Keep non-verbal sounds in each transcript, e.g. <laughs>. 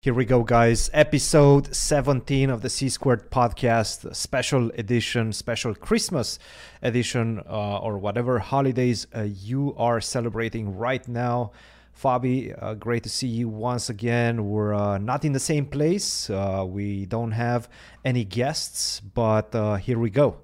Here we go, guys. Episode 17 of the C Squared podcast, special edition, special Christmas edition, uh, or whatever holidays uh, you are celebrating right now. Fabi, uh, great to see you once again. We're uh, not in the same place. Uh, we don't have any guests, but uh, here we go.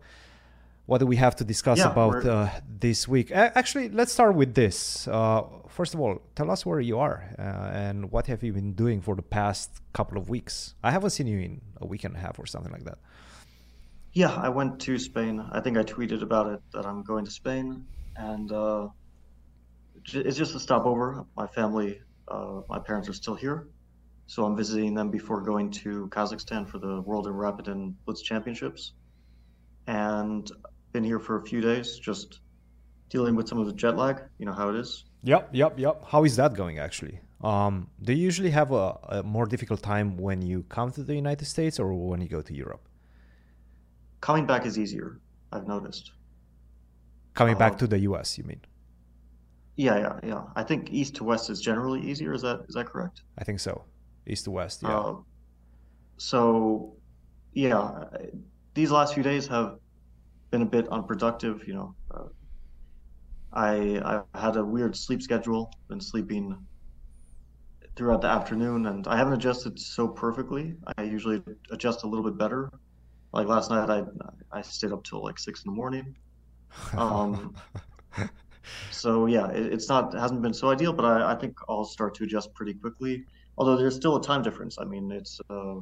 What do we have to discuss Yeah, about uh, this week? Actually, let's start with this. Uh, first of all, tell us where you are uh, and what have you been doing for the past couple of weeks. I haven't seen you in a week and a half or something like that. Yeah, I went to Spain. I think I tweeted about it that I'm going to Spain, and uh, it's just a stopover. My family, uh, my parents are still here, so I'm visiting them before going to Kazakhstan for the World Rapid and Blitz Championships. And been here for a few days, just dealing with some of the jet lag. You know how it is. Yep, yep, yep. How is that going actually? Um, do you usually have a, a more difficult time when you come to the United States or when you go to Europe? Coming back is easier, I've noticed. Coming back Uh, to the US, you mean? Yeah, yeah, yeah. I think east to west is generally easier. Is that is that correct? I think so. East to west, yeah. Uh, so, yeah, these last few days have been a bit unproductive. You know, uh, I I had a weird sleep schedule, been sleeping throughout the afternoon, and I haven't adjusted so perfectly. I usually adjust a little bit better. Like last night, I I stayed up till like six in the morning. Um, <laughs> so yeah, it, it's not it hasn't been so ideal, but I, I think I'll start to adjust pretty quickly. Although there's still a time difference. I mean, it's uh,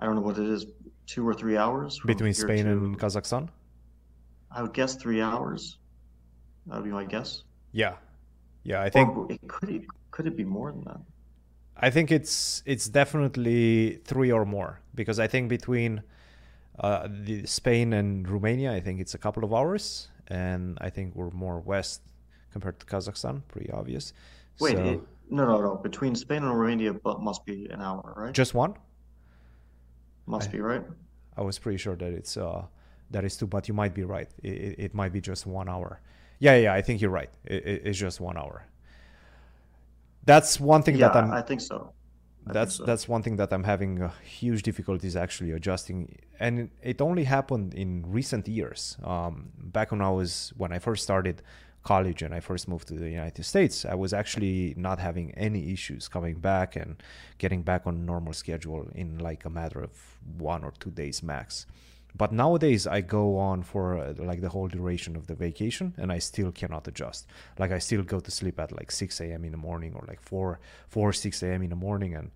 I don't know what it is, two or three hours Between Spain to, and Kazakhstan? I would guess three hours. That would be my guess. Yeah. Yeah, I think Or it could it could it be more than that? I think it's it's definitely three or more because I think between uh, the Spain and Romania, I think it's a couple of hours, and I think we're more west compared to Kazakhstan. Pretty obvious. Wait, So it, no, no, no. Between Spain and Romania, but must be an hour, right? just one. Must I- be right. I was pretty sure that it's uh that is two, but you might be right. It, it, might be just one hour. Yeah, yeah, I think you're right. It, it- it's just one hour. That's one thing Yeah, that I'm. I think so. I think that's so. that's one thing that I'm having uh, huge difficulties actually adjusting, and it only happened in recent years. Um, back when I was when I first started college and I first moved to the United States, I was actually not having any issues coming back and getting back on normal schedule in like a matter of one or two days max. But nowadays I go on for uh, like the whole duration of the vacation and I still cannot adjust. Like I still go to sleep at like 6 a.m. in the morning or like 4, 4 6 a.m. in the morning and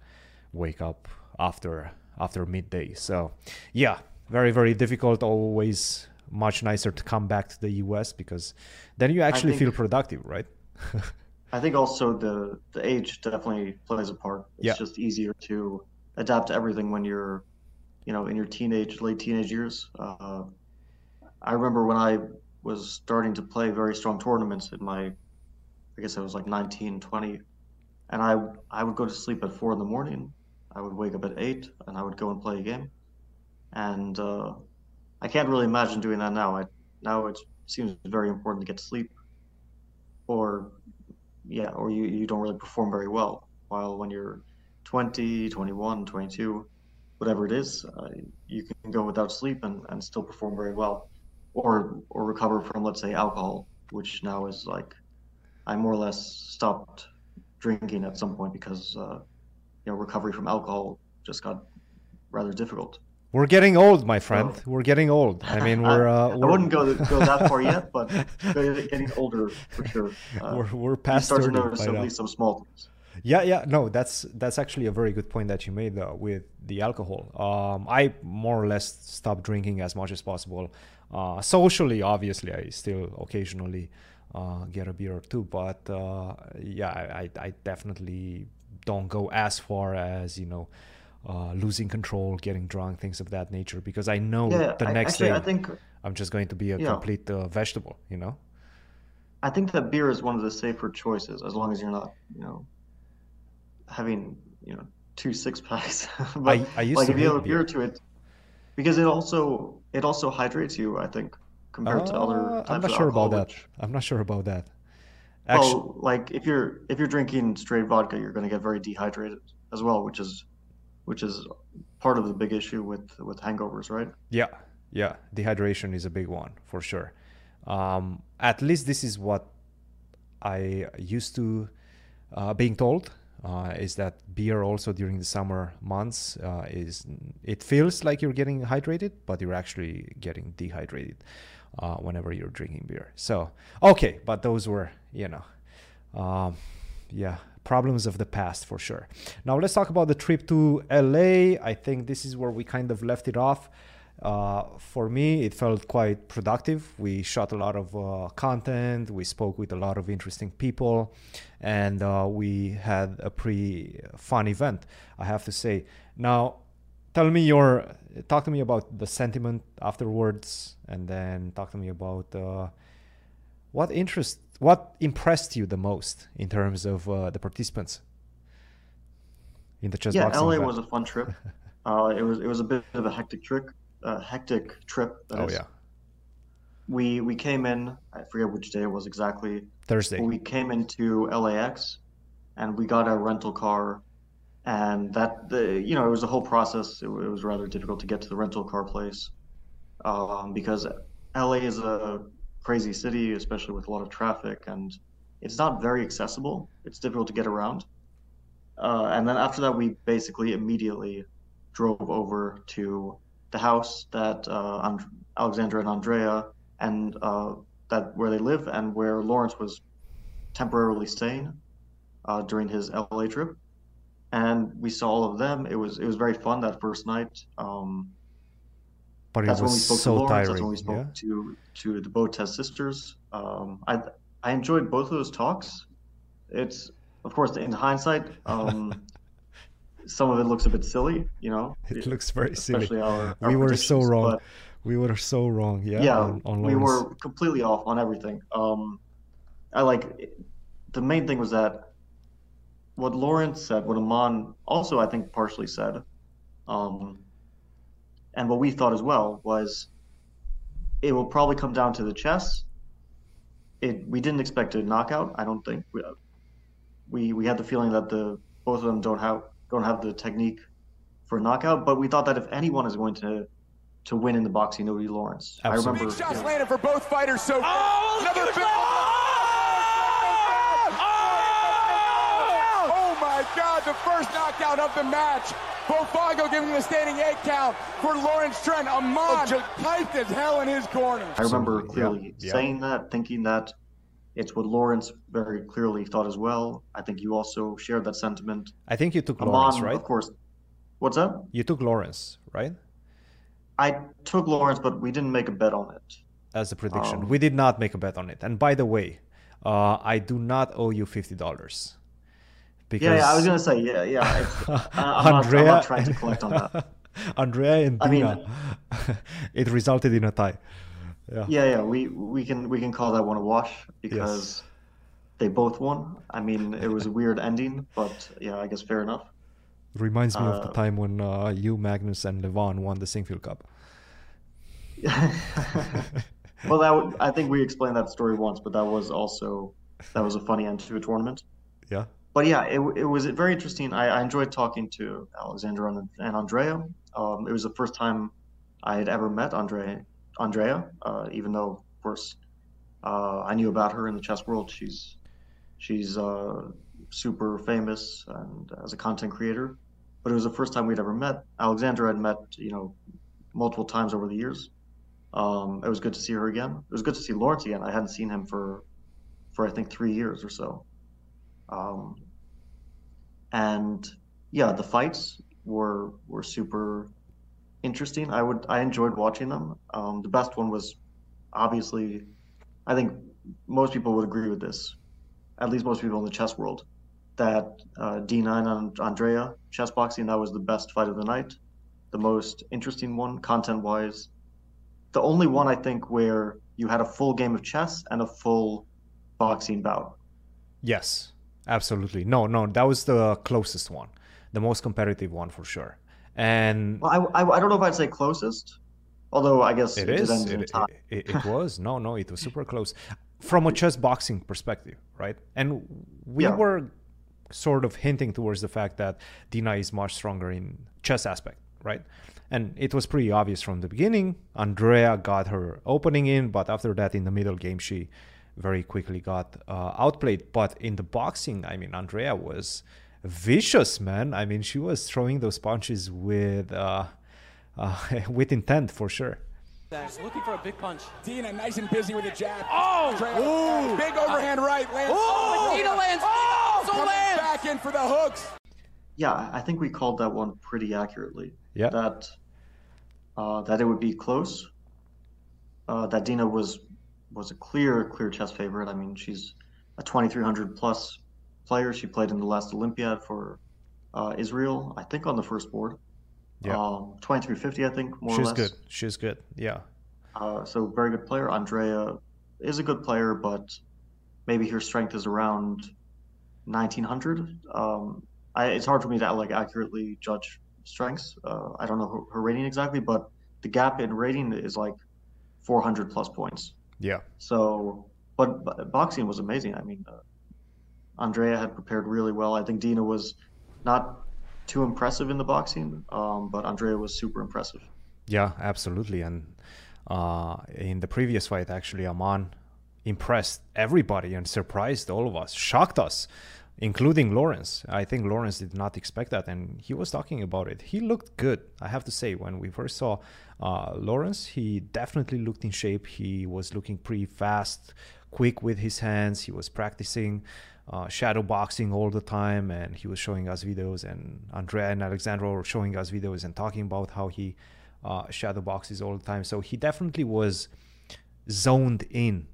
wake up after after midday. So yeah, very very difficult. Always much nicer to come back to the U.S. because then you actually feel productive, right? <laughs> I think also the the age definitely plays a part. It's Yeah. just easier to adapt to everything when you're, you know, in your teenage, late teenage years. Uh, I remember when I was starting to play very strong tournaments in my, I guess I was like 19, 20, and I I would go to sleep at four in the morning. I would wake up at eight, and I would go and play a game. And uh, I can't really imagine doing that now. I now it seems very important to get sleep, or yeah, or you, you don't really perform very well. While when you're 20, 21, 22, whatever it is, uh, you can go without sleep and, and still perform very well, or or recover from let's say alcohol, which now is like I more or less stopped drinking at some point because uh, you know recovery from alcohol just got rather difficult. We're getting old, my friend. We're getting old. I mean, <laughs> we're uh, I we're, wouldn't go go that far yet, but <laughs> getting older for sure. Uh, we're we're you past start to notice by at least some small things. Yeah, yeah, no, that's that's actually a very good point that you made uh, with the alcohol. Um, I more or less stopped drinking as much as possible. Uh, socially, obviously, I still occasionally uh, get a beer or two, but uh, yeah, I, I definitely don't go as far as you know uh, losing control, getting drunk, things of that nature, because I know Yeah, the I, next actually, day I think I'm just going to be a complete uh, vegetable, you know. I think that beer is one of the safer choices as long as you're not, you know, having, you know, two six packs. <laughs> But I- I used like to if you have a beer to it, because it also it also hydrates you, I think, compared to Uh, other I'm not sure alcohol, about that. I'm not sure about that. Actually, well, like if you're if you're drinking straight vodka, you're going to get very dehydrated as well, which is which is part of the big issue with with hangovers, right? Yeah, yeah, dehydration is a big one for sure. Um, at least this is what I used to uh, being told uh, is that beer also during the summer months uh, is it feels like you're getting hydrated, but you're actually getting dehydrated uh, whenever you're drinking beer. So okay, but those were you know, um, yeah, problems of the past for sure. Now let's talk about the trip to LA. I think this is where we kind of left it off. Uh, for me, it felt quite productive. We shot a lot of uh, content, we spoke with a lot of interesting people, and uh, we had a pretty fun event, I have to say. Now, tell me your, talk to me about the sentiment afterwards, and then talk to me about uh, what interest, what impressed you the most in terms of uh, the participants in the chess yeah, LA event. was a fun trip. <laughs> Uh, it was it was a bit of a hectic trip a hectic trip. Oh is. yeah. We we came in. I forget which day it was exactly. Thursday. We came into LAX, and we got a rental car, and that the you know it was a whole process. It, it was rather difficult to get to the rental car place, um, because LA is a crazy city, especially with a lot of traffic, and it's not very accessible. It's difficult to get around. Uh, and then after that, we basically immediately drove over to the house that uh, and- Alexandra and Andrea and uh, that where they live and where Lawrence was temporarily staying uh, during his LA trip. And we saw all of them. It was it was very fun that first night. Um, but that's when we spoke so to Lawrence. Tiring. That's when we spoke yeah. to to the Botez sisters. Um, I I enjoyed both of those talks. It's of course in hindsight, um, <laughs> some of it looks a bit silly, you know. It looks very silly. Our, our we were so wrong. We were so wrong. Yeah. Yeah. On, on we were completely off on everything. Um, I like the main thing was that what Lawrence said, what Aman also I think partially said, um, and what we thought as well was it will probably come down to the chess. It we didn't expect a knockout. I don't think we we, we had the feeling that the both of them don't have don't have the technique for knockout. But we thought that if anyone is going to to win in the boxing, it would be Lawrence. Absolutely. I remember. Big shots you know, landed for both fighters. So oh, another big. Oh! Oh! oh! oh my God! The first knockout of the match. Bofago giving the standing eight count for Lawrence Trent. Aman just tight as hell in his corner. I remember clearly yeah. saying that, thinking that it's what Lawrence very clearly thought as well. I think you also shared that sentiment. I think you took Lawrence, right? Of course. What's that? You took Lawrence, right? I took Lawrence, but we didn't make a bet on it. As a prediction, um, we did not make a bet on it. And by the way, uh, I do not owe you fifty dollars. Because yeah, yeah, I was gonna say yeah, yeah. I, <laughs> am Andrea, not, not, trying to collect on that. <laughs> Andrea and Dina, I mean, <laughs> it resulted in a tie. Yeah. Yeah, yeah. We we can we can call that one a wash because yes. they both won. I mean, it was a <laughs> weird ending, but yeah, I guess fair enough. Reminds me uh, of the uh, time when uh, you, Magnus, and Levon won the Sinquefield Cup. <laughs> well, that I think we explained that story once, but that was also that was a funny end to a tournament. Yeah. But yeah, it, it was very interesting. I, I enjoyed talking to Alexandra and, and Andrea. Um, it was the first time I had ever met Andrea Andrea, uh, even though, of course, uh, I knew about her in the chess world. She's she's uh, super famous and as a content creator. But it was the first time we'd ever met. Alexandra had met, you know, multiple times over the years. Um, it was good to see her again. It was good to see Lawrence again. I hadn't seen him for, for I think three years or so. Um, and yeah, the fights were were super interesting. I would I enjoyed watching them. Um, the best one was obviously, I think most people would agree with this, at least most people in the chess world, that uh, Dina and Andrea chess boxing that was the best fight of the night, the most interesting one content wise, the only one I think where you had a full game of chess and a full boxing bout. Yes, absolutely. No, no, that was the closest one, the most competitive one for sure. And well, I, I, I, don't know if I'd say closest, although I guess it, it is. It, it, it, was no, no, it was super close. from a chess boxing perspective, right? And we Yeah. were sort of hinting towards the fact that Dina is much stronger in chess aspect, right? And it was pretty obvious from the beginning. Andrea got her opening in, but after that, in the middle game, she very quickly got uh, outplayed. But in the boxing, I mean, Andrea was vicious, man. I mean, she was throwing those punches with uh, uh, <laughs> with intent for sure. He's looking for a big punch. Dina nice and busy with a jab. Oh! Ooh! Big overhand right. Lands. Oh! Dina lands. Oh! Also lands. back in for the hooks. Yeah, I think we called that one pretty accurately. Yeah. That uh, that it would be close. Uh, that Dina was was a clear clear chess favorite. I mean, she's a 2300 plus player. She played in the last Olympiad for uh, Israel, I think, on the first board. Yeah. Um, 2350, I think, more or She's less. good. She's good. Yeah. Uh, so very good player. Andrea is a good player, but maybe her strength is around 1900. Um, I, it's hard for me to like accurately judge strengths. Uh, I don't know her, her rating exactly, but the gap in rating is like 400 plus points. Yeah. So, but, but boxing was amazing. I mean, uh, Andrea had prepared really well. I think Dina was not too impressive in the boxing, um, but Andrea was super impressive. Yeah, absolutely. And uh, in the previous fight, actually, Aman impressed everybody and surprised all of us, shocked us, including Lawrence. I think Lawrence did not expect that, and he was talking about it. He looked good, I have to say. When we first saw uh, Lawrence, he definitely looked in shape. He was looking pretty fast, quick with his hands. He was practicing. Uh, shadow boxing all the time and he was showing us videos and andrea and alexandra were showing us videos and talking about how he uh, shadow boxes all the time. So he definitely was zoned in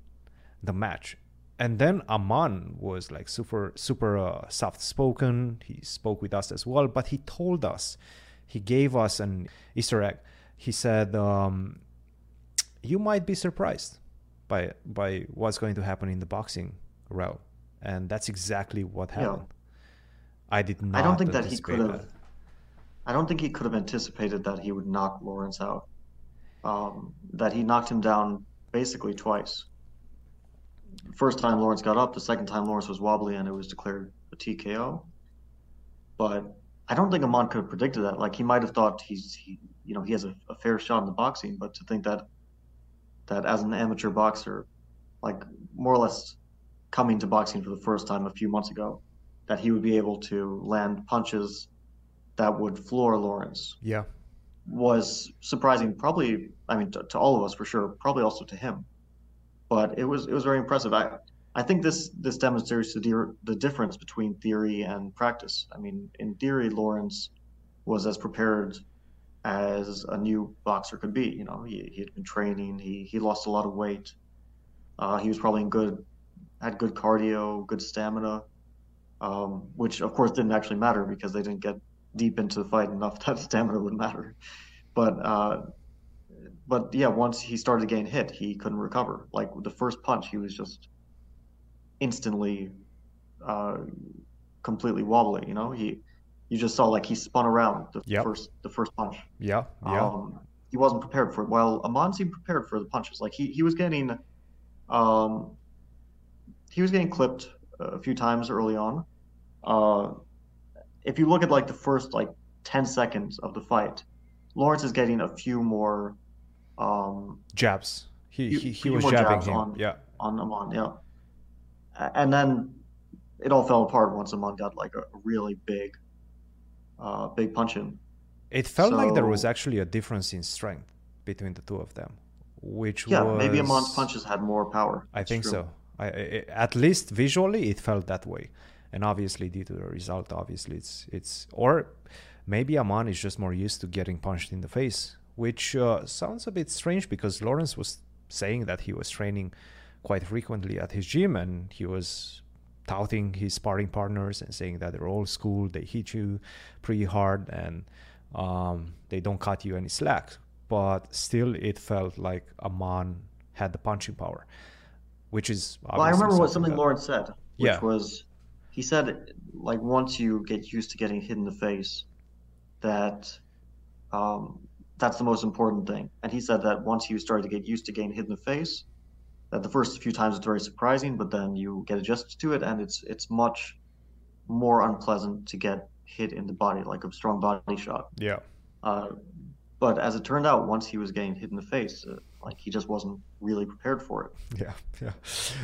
the match. And then Aman was like super, super uh, soft spoken. He spoke with us as well, but he told us, he gave us an Easter egg. He said, um, "You might be surprised by by what's going to happen in the boxing realm," and that's exactly what Yeah. happened. I did not. I don't think that he could have. that. I don't think he could have anticipated that he would knock Lawrence out. Um, that he knocked him down basically twice. First time Lawrence got up, the second time Lawrence was wobbly and it was declared a TKO. But I don't think Aman could have predicted that. Like he might have thought he's he you know he has a, a fair shot in the boxing, but to think that that as an amateur boxer, like more or less coming to boxing for the first time a few months ago, that he would be able to land punches that would floor Lawrence Yeah, was surprising. Probably, I mean, to, to all of us for sure. Probably also to him, but it was it was very impressive. I I think this this demonstrates the the difference between theory and practice. I mean, in theory, Lawrence was as prepared as a new boxer could be. You know, he he had been training. He he lost a lot of weight. Uh, he was probably in good, had good cardio, good stamina, um, which of course didn't actually matter because they didn't get deep into the fight enough <laughs> that stamina would matter. But uh, but yeah, once he started getting hit, he couldn't recover. Like the first punch, he was just instantly uh, completely wobbly. You know, he you just saw like he spun around the Yep. first the first punch. yeah, yeah. Um, he wasn't prepared for it. While Aman seemed prepared for the punches. Like he, he was getting, um, he was getting clipped a few times early on. Uh, if you look at like the first like ten seconds of the fight, Lawrence is getting a few more um, jabs. He few- he, he few was jabbing jabs him. on- Yeah, on Aman. Yeah, and then it all fell apart once Aman got like a really big, uh, big punch in. it felt like there was actually a difference in strength between the two of them, which Yeah, was maybe Aman's punches had more power. I think true. so. I, I, at least visually, it felt that way, and obviously due to the result, obviously it's it's or maybe Aman is just more used to getting punched in the face, which uh, sounds a bit strange because Lawrence was saying that he was training quite frequently at his gym and he was touting his sparring partners and saying that they're old school, they hit you pretty hard and um, they don't cut you any slack. But still, it felt like Aman had the punching power, which is Well, I remember what something that- Lawrence said, which Yeah. was he said like once you get used to getting hit in the face, that um, that's the most important thing. And he said that once you started to get used to getting hit in the face, that the first few times it's very surprising, but then you get adjusted to it, and it's it's much more unpleasant to get hit in the body, like a strong body shot. Yeah. Uh, but as it turned out, once he was getting hit in the face, uh, like he just wasn't really prepared for it. <laughs> Yeah, yeah.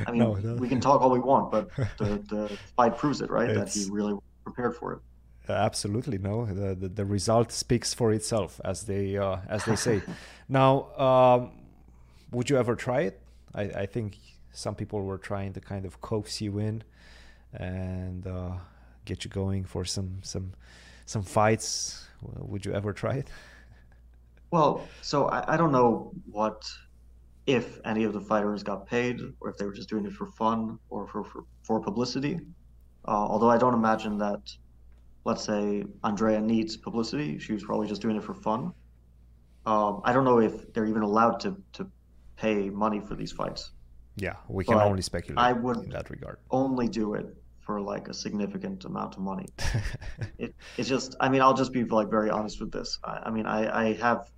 I mean, no, no. we can talk all we want, but <laughs> the, the fight proves it, right? It's... That he really prepared for it. absolutely no. The, the, the result speaks for itself, as they uh, as they say. <laughs> now, um, would you ever try it? I, I think some people were trying to kind of coax you in and uh, get you going for some some some fights. Would you ever try it? Well, so I, I don't know what if any of the fighters got paid or if they were just doing it for fun or for for, for publicity. Uh, although I don't imagine that, let's say Andrea needs publicity, she was probably just doing it for fun. Um, I don't know if they're even allowed to to pay money for these fights. Yeah, we can but only speculate I would in that regard. Only do it for like a significant amount of money. <laughs> it, it's just, I mean, I'll just be like very honest with this. I, I mean, I, I have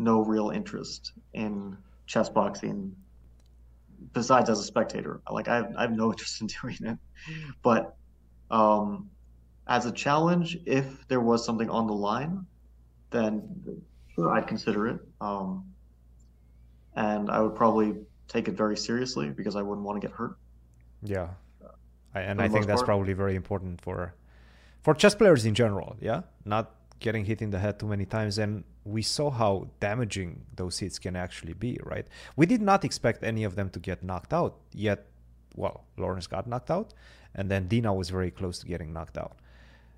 no real interest in chess boxing besides as a spectator. Like I have, I have no <laughs> interest in doing it, but um, as a challenge, if there was something on the line, then sure I'd consider it. Um, and I would probably take it very seriously because I wouldn't want to get hurt. Yeah, I, and I think that's part. probably very important for for chess players in general. Yeah, not getting hit in the head too many times, and we saw how damaging those hits can actually be. Right? We did not expect any of them to get knocked out. Yet, well, Lawrence got knocked out, and then Dina was very close to getting knocked out.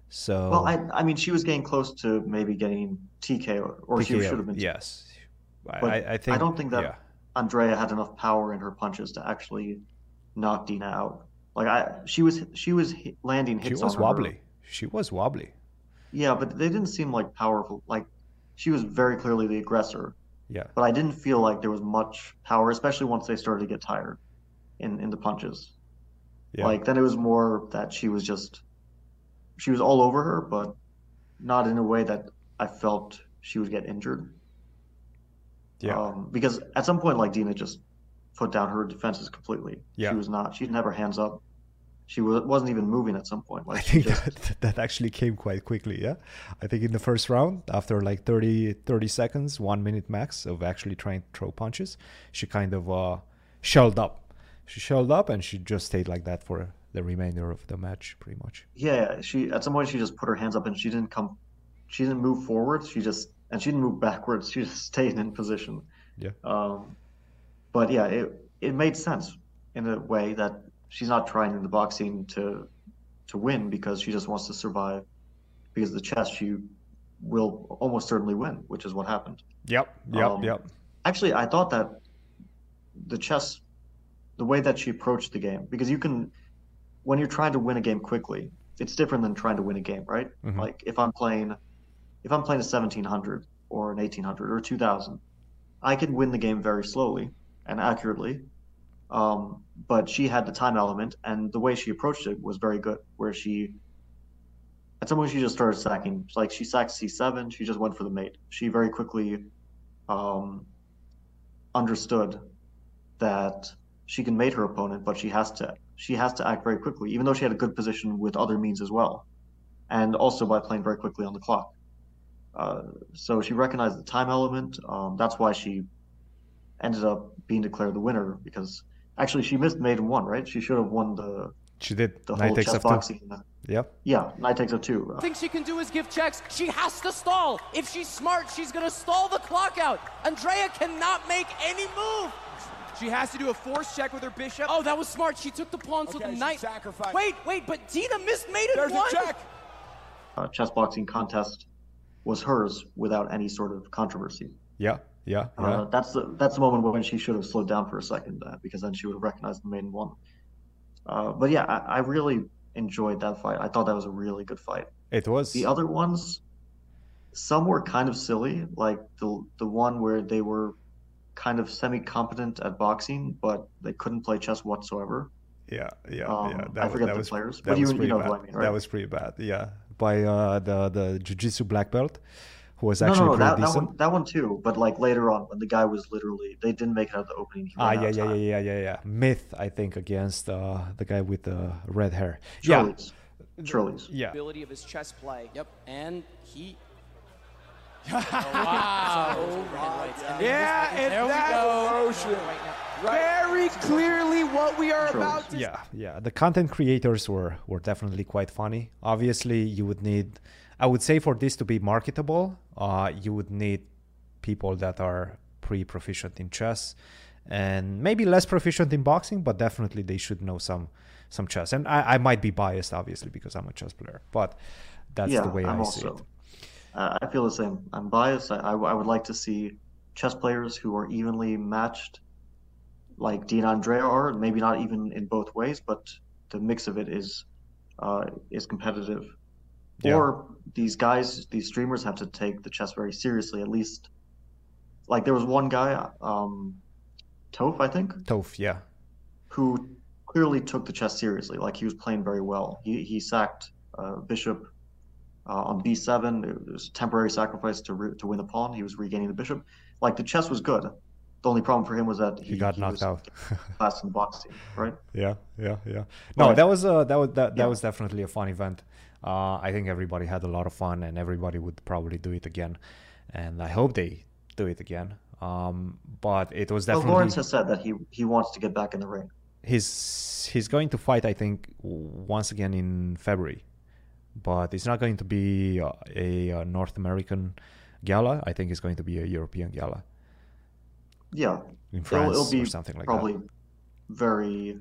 So well, I, I mean, she was getting close to maybe getting TK, or, or TKO, she should have been. Yes, but I, I think I don't think that yeah. Andrea had enough power in her punches to actually knock Dina out. Like I, she was she was landing hits. She was wobbly. Her. She was wobbly. Yeah, but they didn't seem like powerful. Like she was very clearly the aggressor. Yeah. But I didn't feel like there was much power, especially once they started to get tired in in the punches. Yeah. Like then it was more that she was just she was all over her, but not in a way that I felt she would get injured. Yeah. Um, because at some point, like Dina just put down her defenses completely. Yeah. She was not. She didn't have her hands up. She was, wasn't even moving at some point. Like I think just... that, that actually came quite quickly. Yeah. I think in the first round, after like 30, 30 seconds, one minute max of actually trying to throw punches, she kind of uh, shelled up. She shelled up and she just stayed like that for the remainder of the match, pretty much. Yeah. She at some point she just put her hands up and she didn't come. She didn't move forward. She just and she didn't move backwards. She just <laughs> stayed in position. Yeah. Um, but yeah, it it made sense in a way that she's not trying in the boxing to to win because she just wants to survive. Because the chess she will almost certainly win, which is what happened. Yep. Yep. Um, yep. Actually, I thought that the chess, the way that she approached the game, because you can, when you're trying to win a game quickly, it's different than trying to win a game, right? Mm-hmm. Like if I'm playing if I'm playing a 1700 or an 1800 or 2000, I can win the game very slowly and accurately. Um, but she had the time element, and the way she approached it was very good. Where she, at some point, she just started sacking. Like she sacked c7, she just went for the mate. She very quickly um, understood that she can mate her opponent, but she has to she has to act very quickly, even though she had a good position with other means as well, and also by playing very quickly on the clock. Uh, so she recognized the time element. Um, that's why she ended up being declared the winner because actually she missed mate in one, right? She should have won the. She did. The whole chess boxing. Yep. Yeah, knight takes a two. Thing she can do is give checks. She has to stall. If she's smart, she's gonna stall the clock out. Andrea cannot make any move. She has to do a force check with her bishop. Oh, that was smart. She took the pawn, okay, so the knight. Sacrificed. Wait, wait, but Dina missed maiden There's one. There's a check. Uh, chess boxing contest was hers without any sort of controversy. Yeah, yeah, yeah. Uh, that's the that's the moment when she should have slowed down for a second uh, because then she would have recognized the main one. Uh, but yeah, I, I, really enjoyed that fight. I thought that was a really good fight. It was. The other ones, some were kind of silly, like the the one where they were kind of semi competent at boxing, but they couldn't play chess whatsoever. Yeah, yeah, um, yeah. That I forget was, the players, but you, you know bad. I mean, right? That was pretty bad. Yeah, by uh, the the jiu-jitsu black belt was No, actually no, no, pretty that, that one, that one too. But like later on, when the guy was literally, they didn't make it out of the opening. Ah, ran yeah, of yeah, yeah, yeah, yeah, yeah. Myth, I think, against uh, the guy with the red hair. Yeah, Churlies. Churlies. yeah. ability of his chess play. Yep, and he. <laughs> Wow. Yeah, and there we that's go. Right. Very clearly what we are about to yeah yeah the content creators were were definitely quite funny obviously you would need i would say for this to be marketable uh you would need people that are pretty proficient in chess and maybe less proficient in boxing but definitely they should know some some chess and i, I might be biased obviously because i'm a chess player but that's yeah, the way I'm i see also. it Uh, I feel the same. I'm biased. I, I, I would like to see chess players who are evenly matched, like Dean Andrea are. Maybe not even in both ways, but the mix of it is uh, is competitive. Yeah. Or these guys, these streamers, have to take the chess very seriously. At least, like there was one guy, um, Toph, I think, Toph, yeah who clearly took the chess seriously. Like he was playing very well. He he sacked uh, bishop uh, on b7. It was a temporary sacrifice to re- to win the pawn. He was regaining the bishop. Like the chess was good. The only problem for him was that he, he got knocked was out <laughs> fast in the boxing, right? Yeah, yeah, yeah. No, But- that was uh, that was that, that Yeah. was definitely a fun event. Uh, I think everybody had a lot of fun, and everybody would probably do it again. And I hope they do it again. Um, but it was definitely Lawrence has said that he he wants to get back in the ring. he's he's going to fight. I think once again in February, but it's not going to be a, uh North American gala. I think it's going to be a European gala Yeah, in it'll, France it'll be or something like probably that. very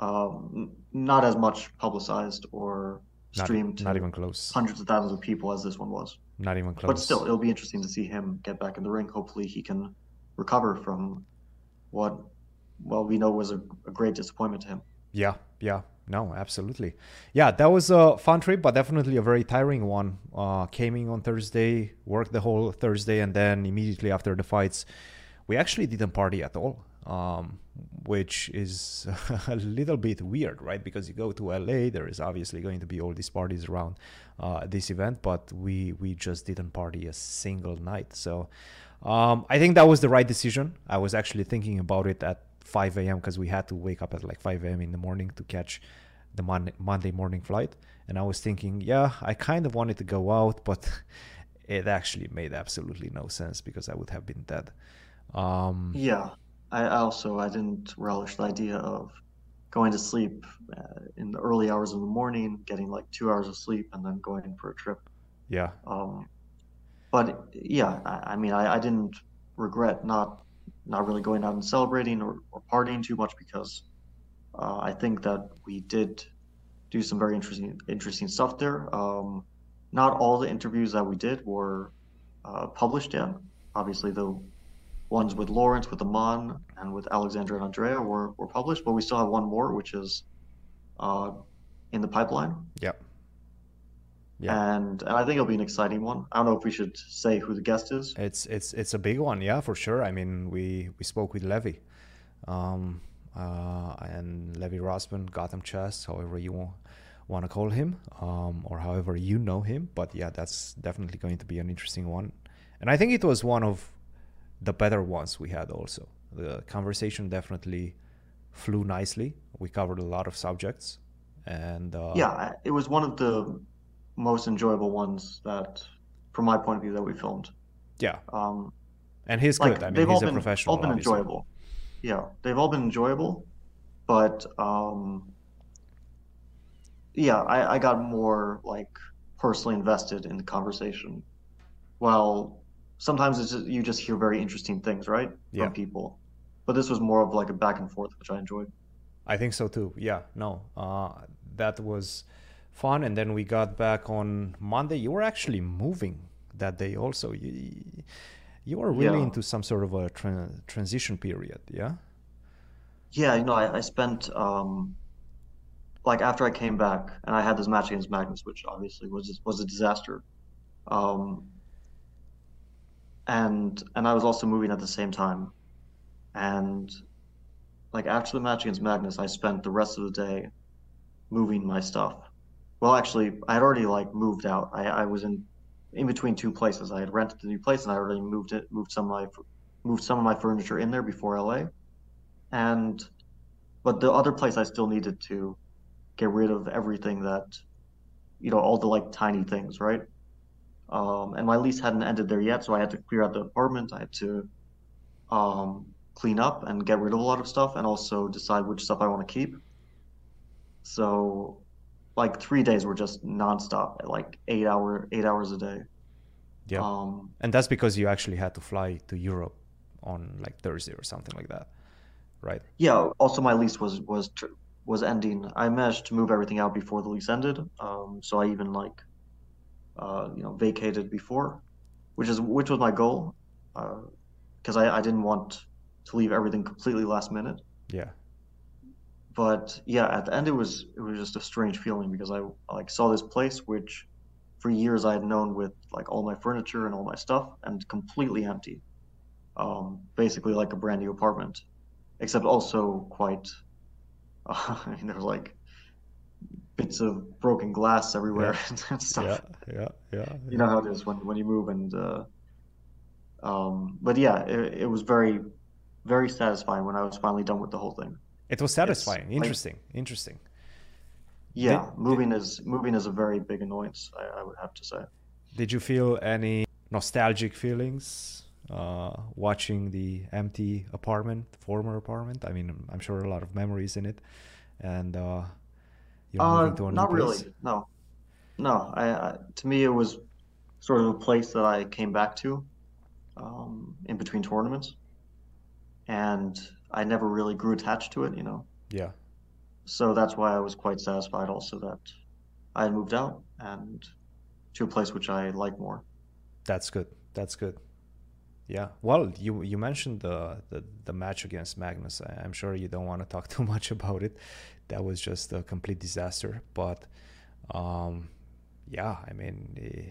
um, not as much publicized or streamed not to even close. hundreds of thousands of people as this one was. Not even close. But still, it'll be interesting to see him get back in the ring. Hopefully, he can recover from what, well, we know was a, a great disappointment to him. Yeah, yeah, no, absolutely. Yeah, that was a fun trip, but definitely a very tiring one. Uh, came in on Thursday, worked the whole Thursday, and then immediately after the fights, we actually didn't party at all, um, which is <laughs> a little bit weird, right? Because you go to LA, there is obviously going to be all these parties around uh, this event, but we we just didn't party a single night. So um, I think that was the right decision. I was actually thinking about it at 5 a.m. because we had to wake up at like 5 a.m. in the morning to catch the Mon- Monday morning flight. And I was thinking, yeah, I kind of wanted to go out, but <laughs> it actually made absolutely no sense because I would have been dead. Um, Yeah, I also I didn't relish the idea of going to sleep uh, in the early hours of the morning, getting like two hours of sleep, and then going for a trip. yeah, Um, but yeah, I, I mean, I, I didn't regret not not really going out and celebrating or, or partying too much because uh, I think that we did do some very interesting interesting stuff there. Um, not all the interviews that we did were uh, published yet. Obviously, the ones with Lawrence, with Aman, and with Alexandra and Andrea were, were published, but we still have one more, which is uh, in the pipeline. yeah, Yeah. And, and I think it'll be an exciting one. I don't know if we should say who the guest is. it's it's it's a big one, yeah, for sure. I mean, we we spoke with Levy, um, uh, and Levy Rozman, Gotham Chess, however you want, want to call him, um, or however you know him. But yeah, that's definitely going to be an interesting one, and I think it was one of the better ones we had. Also, the conversation definitely flew nicely. We covered a lot of subjects, and uh, Yeah, it was one of the most enjoyable ones that, from my point of view, that we filmed. yeah, Um, and he's like good. I mean, they've he's all a been professional. all been obviously. enjoyable. Yeah, they've all been enjoyable, but um, yeah, I, I got more like personally invested in the conversation. While sometimes it's just, you just hear very interesting things, right, Yeah. from people, but this was more of like a back and forth, which I enjoyed. I think so too. Yeah, no, uh, that was fun. And then we got back on Monday. You were actually moving that day also. You, you were really Yeah. into some sort of a tran transition period. Yeah. Yeah, you know, I, I spent um, like after I came back and I had this match against Magnus, which obviously was was a disaster. Um, and and I was also moving at the same time. And like after the match against Magnus, I spent the rest of the day moving my stuff. Well, actually, I had already like moved out. I, I was in in between two places. I had rented the new place and I already moved it, moved some of my moved some of my furniture in there before LA, and but the other place I still needed to get rid of everything that, you know, all the like tiny things, right? Um, and my lease hadn't ended there yet, so I had to clear out the apartment. I had to um, clean up and get rid of a lot of stuff, and also decide which stuff I want to keep. So, like three days were just nonstop, like eight hour, eight hours a day. Yeah, um, and that's because you actually had to fly to Europe on like Thursday or something like that, right? Yeah. Also, my lease was was was ending. I managed to move everything out before the lease ended, um, so I even like, uh, you know, vacated before, which is which was my goal, because uh, I I didn't want to leave everything completely last minute. Yeah. But yeah, at the end it was it was just a strange feeling because I like saw this place which for years I had known with like all my furniture and all my stuff and completely empty. Um, basically like a brand new apartment, except also quite. Uh, I mean, there's like bits of broken glass everywhere yeah. <laughs> and stuff. Yeah, yeah, yeah. You know how it is when when you move and. Uh, um, but yeah, it, it was very very satisfying when I was finally done with the whole thing. It was satisfying. It's interesting. Like, interesting. Yeah, did, moving did, is moving is a very big annoyance. I, I, would have to say. Did you feel any nostalgic feelings uh, watching the empty apartment, former apartment? I mean, I'm sure a lot of memories in it, and uh, you're uh, moving to a not really. No, no. I, I, to me it was sort of a place that I came back to um, in between tournaments and I never really grew attached to it, you know. Yeah. So that's why I was quite satisfied also that I had moved out and to a place which I like more. That's good. That's good. Yeah. Well, you you mentioned the the, the match against Magnus. I, am sure you don't want to <laughs> talk too much about it. That was just a complete disaster. But um, yeah, I mean, eh,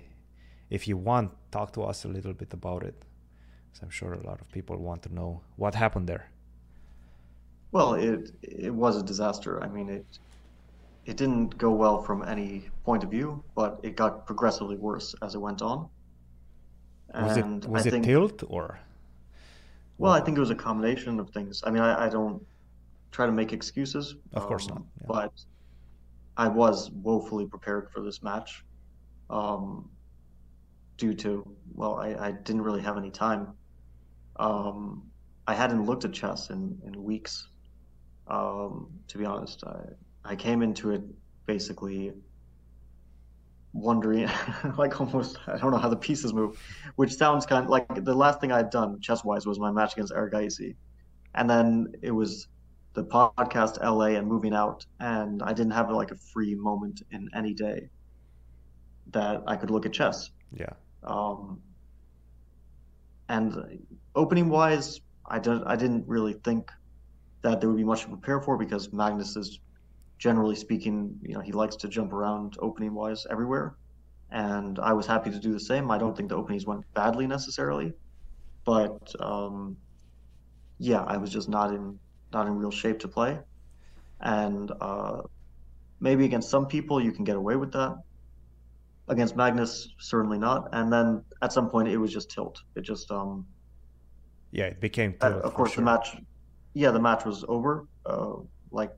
if you want, talk to us a little bit about it. I'm sure a lot of people want to know what happened there. Well, it it was a disaster. I mean, it it didn't go well from any point of view, but it got progressively worse as it went on. Was and it was I it think, tilt or? Well, I think it was a combination of things. I mean, I, I don't try to make excuses. Of um, course not. Yeah. But I was woefully prepared for this match, um, due to well, I, I didn't really have any time um, I hadn't looked at chess in, in weeks. Um, to be honest, I, I came into it basically wondering, <laughs> like almost, I don't know how the pieces move, which sounds kind of like the last thing I had done chess wise was my match against Erigaisi. And then it was the podcast LA and moving out. And I didn't have like a free moment in any day that I could look at chess. Yeah. Um, and opening wise, I don't I didn't really think that there would be much to prepare for because Magnus is generally speaking, you know, he likes to jump around opening wise everywhere. And I was happy to do the same. I don't think the openings went badly necessarily, but um, yeah, I was just not in not in real shape to play. And uh, maybe against some people you can get away with that. Against Magnus, certainly not. And then at some point it was just tilt. It just um, yeah, it became. Uh, of course, sure. the match. Yeah, the match was over. Uh, like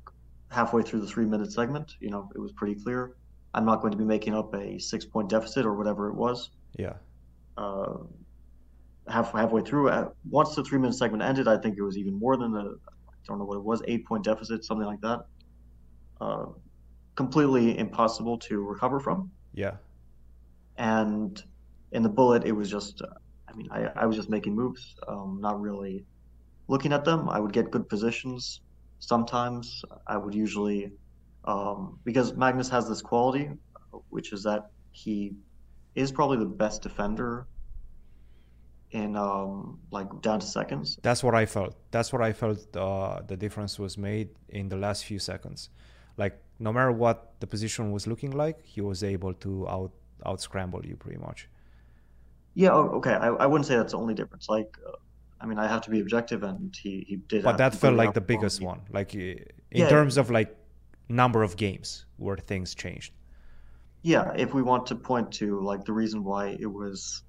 halfway through the three-minute segment, you know, it was pretty clear. I'm not going to be making up a six-point deficit or whatever it was. Yeah. Uh, half halfway through, uh, once the three-minute segment ended, I think it was even more than a. I don't know what it was, eight-point deficit, something like that. Uh, completely impossible to recover from. Yeah. And in the bullet, it was just I mean, I, I was just making moves, um, not really looking at them. I would get good positions. Sometimes I would usually, um, because Magnus has this quality, which is that he is probably the best defender in um, like down to seconds. That's what I felt. That's what I felt. Uh, the difference was made in the last few seconds. Like no matter what the position was looking like, he was able to out out scramble you pretty much. Yeah, okay. I, I wouldn't say that's the only difference. Like, uh, I mean, I have to be objective, and he, he did. But that felt like the biggest one. Like in yeah, terms of like number of games where things changed. yeah, if we want to point to like the reason why it was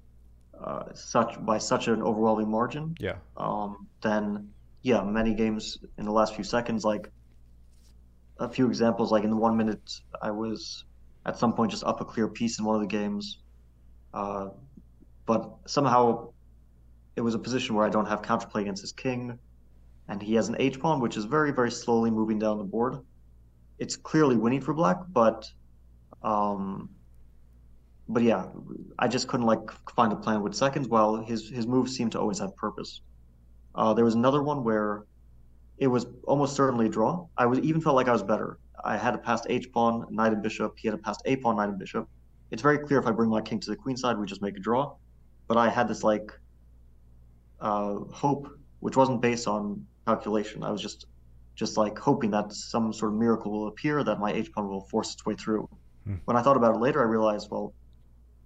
uh, such by such an overwhelming margin, Yeah. um, then yeah, many games in the last few seconds, like a few examples, like in the one minute, I was at some point just up a clear piece in one of the games, uh, but somehow it was a position where I don't have counterplay against his king, and he has an H pawn, which is very, very slowly moving down the board. It's clearly winning for black, but um, but yeah, I just couldn't like find a plan with seconds. While his his moves seemed to always have purpose. Uh, there was another one where it was almost certainly a draw. I was even felt like I was better. I had a passed H pawn, knight and bishop. He had a passed A pawn, knight and bishop. It's very clear if I bring my king to the queen side, we just make a draw. But I had this like uh, hope, which wasn't based on calculation. I was just just like hoping that some sort of miracle will appear that my H pawn will force its way through. Hmm. When I thought about it later, I realized, well,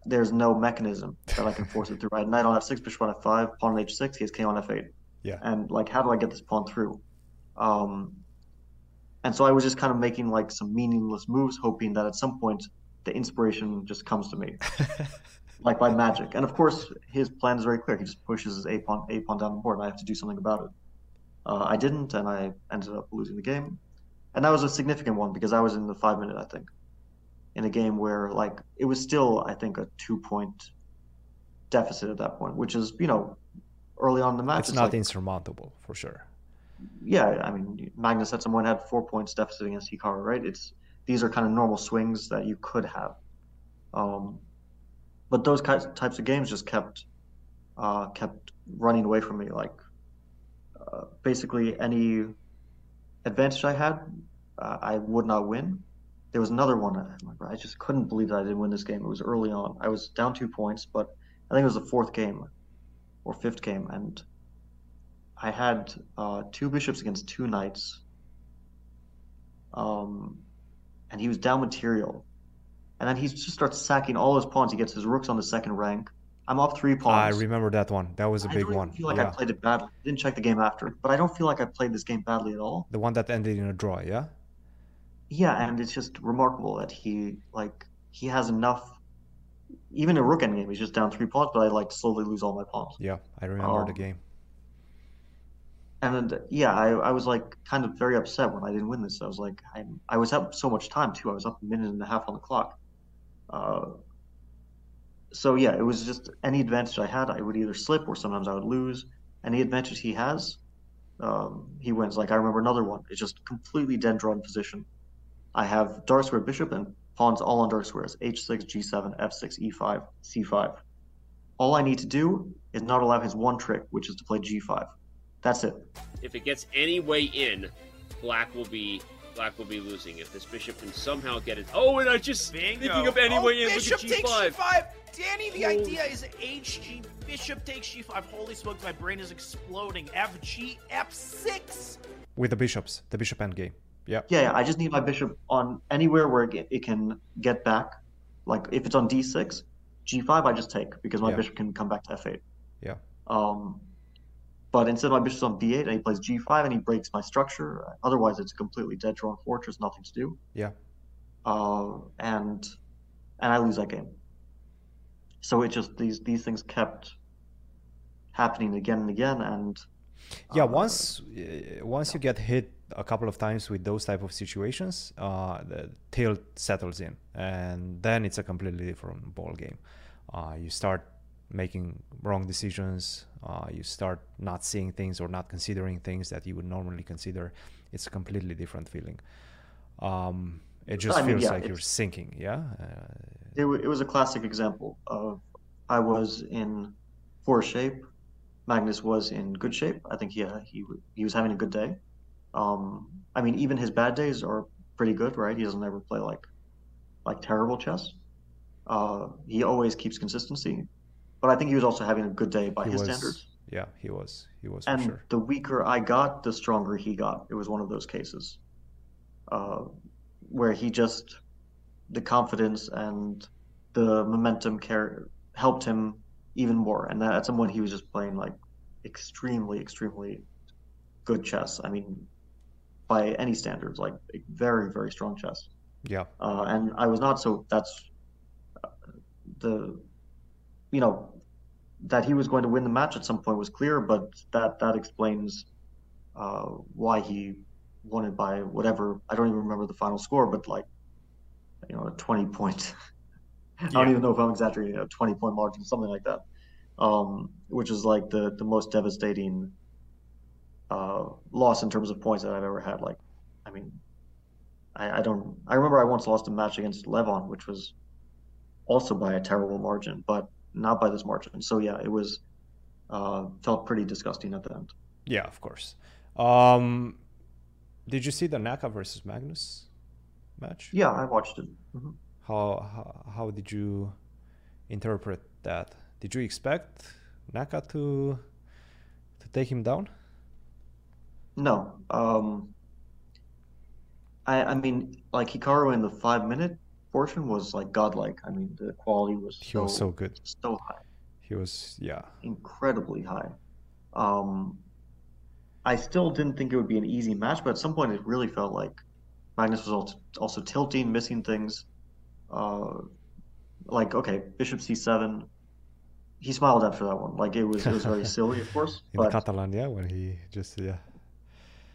there's no mechanism that I can force it through. Right, knight on f6, bishop on f5, pawn on h6, he has king on f8. Yeah. And like, how do I get this pawn through? Um, and so I was just kind of making like some meaningless moves, hoping that at some point the inspiration just comes to me, <laughs> like by magic. And of course, his plan is very clear. He just pushes his a pawn, a pawn down the board, and I have to do something about it. Uh, I didn't, and I ended up losing the game. And that was a significant one because I was in the five minute, I think, in a game where like it was still, I think, a two point deficit at that point, which is you know early on in the match. It's not like, insurmountable for sure. yeah, I mean, Magnus at someone had four points deficit against Hikaru, right? It's these are kind of normal swings that you could have, um, but those types of games just kept uh, kept running away from me. Like uh, basically any advantage I had, uh, I would not win. There was another one. I. Just couldn't believe that I didn't win this game. It was early on. I was down two points, but I think it was the fourth game or fifth game, and I had uh, two bishops against two knights. Um, and he was down material. And then he just starts sacking all his pawns. He gets his rooks on the second rank. I'm up three pawns. I remember that one. That was a I big one. I don't even one. feel like yeah. I played it badly. Didn't check the game after, but I don't feel like I played this game badly at all. The one that ended in a draw, yeah? Yeah, and it's just remarkable that he like he has enough. Even a rook endgame, he's just down three pawns, but I like slowly lose all my pawns. Yeah, I remember the Um, game. And then, yeah, I, I was like kind of very upset when I didn't win this. I was like, I I was up so much time too. I was up a minute and a half on the clock. Uh, so yeah, it was just any advantage I had, I would either slip or sometimes I would lose. Any advantage he has, um, he wins. Like I remember another one. It's just completely dead drawn position. I have dark square bishop and pawns all on dark squares: h6, g7, f6, e5, c5. All I need to do is not allow his one trick, which is to play g5. That's it. If it gets any way in, black will be black will be losing. If this bishop can somehow get it. Oh, and I just Bingo. thinking of any oh, way in. Look Bishop at takes g5. g5. Danny, the Oh. idea is HG. Bishop takes g5. Holy smokes, my brain is exploding. FG f6. With the bishops, the bishop endgame. Yeah. Yeah, yeah, I just need my bishop on anywhere where it, it can get back. Like if it's on d6, g5, I just take because my Yeah. bishop can come back to f8. Yeah. Um, but instead of my bishop's on b8 and he plays g5 and he breaks my structure. Otherwise, it's a completely dead drawn fortress, nothing to do. Yeah. Uh, and and I lose that game. So it just these these things kept happening again and again, and Yeah, uh, once uh, once you get hit a couple of times with those type of situations, uh, the tilt settles in, and then it's a completely different ball game. Uh, you start making wrong decisions. Uh, you start not seeing things or not considering things that you would normally consider. It's a completely different feeling. Um, it just I mean, feels yeah, like you're sinking. Yeah. Uh, it, it was a classic example of I was in poor shape. Magnus was in good shape. I think he he w- he was having a good day. Um, I mean, even his bad days are pretty good, right? He doesn't ever play like like terrible chess. Uh, he always keeps consistency, but I think he was also having a good day by he his was. standards. Yeah, he was. He was And sure. the weaker I got, the stronger he got. It was one of those cases uh, where he just the confidence and the momentum care helped him even more. And at some point, he was just playing like extremely, extremely good chess. I mean, by any standards, like very, very strong chess. Yeah. Uh, and I was not so. That's the you know that he was going to win the match at some point was clear, but that that explains uh, why he won it by whatever. I don't even remember the final score, but like you know, a twenty point. <laughs> I don't even know if I'm exaggerating. A twenty point margin, something like that, um, which is like the the most devastating uh, loss in terms of points that I've ever had. Like, I mean, I, I don't. I remember I once lost a match against Levon, which was also by a terrible margin, but not by this margin. So yeah, it was uh, felt pretty disgusting at the end. Yeah, of course. Um, did you see the Naka versus Magnus match? Yeah, I watched it. hmm How, how how did you interpret that? Did you expect Naka to to take him down? No, um, I I mean, like Hikaru in the five minute portion was like godlike. I mean, the quality was He was so good. so high. He was yeah. incredibly high. Um, I still didn't think it would be an easy match, but at some point it really felt like Magnus was also, also tilting, missing things. Uh, like okay, Bishop C7. He smiled after that one. Like it was it was very <laughs> silly, of course, In but Catalan, yeah, when he just yeah.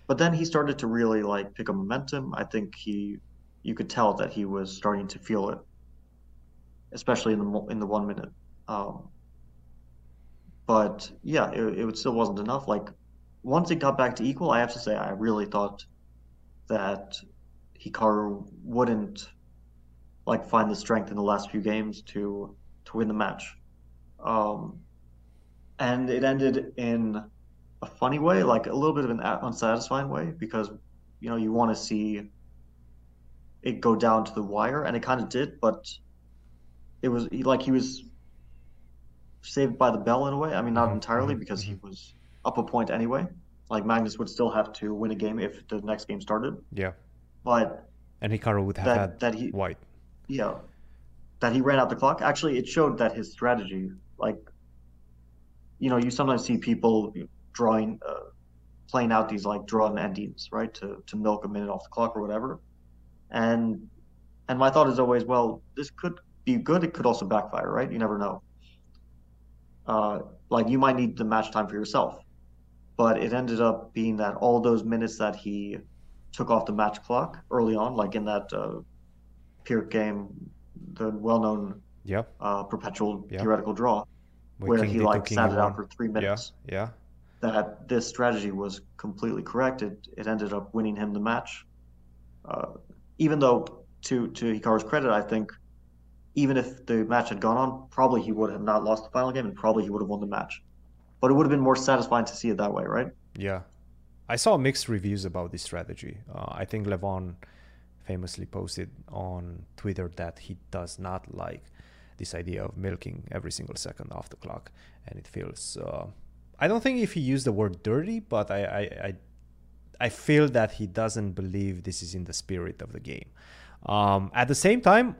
but then he started to really like pick up momentum. I think he, you could tell that he was starting to feel it, especially in the in the one minute. Um, but yeah, it, it still wasn't enough. Like once it got back to equal, I have to say I really thought that Hikaru wouldn't like find the strength in the last few games to to win the match. Um, and it ended in a funny way, like a little bit of an unsatisfying way, because you know you want to see it go down to the wire, and it kind of did, but it was he- like he was saved by the bell in a way. I mean, not Mhm, entirely mhm, because he mhm. was up a point anyway. Like Magnus would still have to win a game if the next game started, Yeah. but And Hikaru would have that had that he white. yeah, that he ran out the clock. Actually, it showed that his strategy, like, you know, you sometimes see people drawing, uh, playing out these like drawn endings, right, to to milk a minute off the clock or whatever. And and my thought is always, well, this could be good. It could also backfire, right? You never know. Uh, like you might need the match time for yourself, but it ended up being that all those minutes that he took off the match clock early on, like in that uh, game, the well-known Yeah. uh, perpetual Yeah. theoretical draw, where he D2, like sat it out for three Yeah. minutes. Yeah. That this strategy was completely correct. It, it ended up winning him the match. Uh, even though, to to Hikaru's credit, I think even if the match had gone on, probably he would have not lost the final game, and probably he would have won the match. But it would have been more satisfying to see it that way, right? Yeah. I saw mixed reviews about this strategy. Uh, I think Levon famously posted on Twitter that he does not like this idea of milking every single second off the clock, and it feels. Uh, I don't think if he used the word dirty, but I, I, I, I feel that he doesn't believe this is in the spirit of the game. Um, at the same time,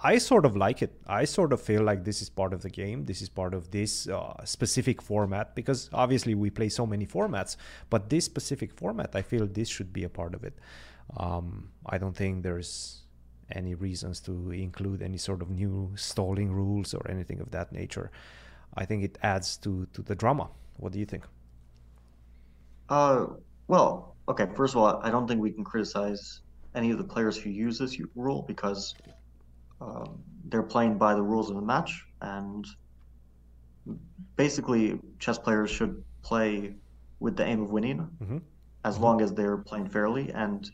I sort of like it. I sort of feel like this is part of the game. This is part of this uh, specific format because obviously we play so many formats, but this specific format, I feel this should be a part of it. Um, I don't think there's any reasons to include any sort of new stalling rules or anything of that nature. I think it adds to to the drama. What do you think? Uh, well, okay. First of all, I don't think we can criticize any of the players who use this rule because um, they're playing by the rules of the match, and basically, chess players should play with the aim of winning, Mhm. as Mhm. long as they're playing fairly. And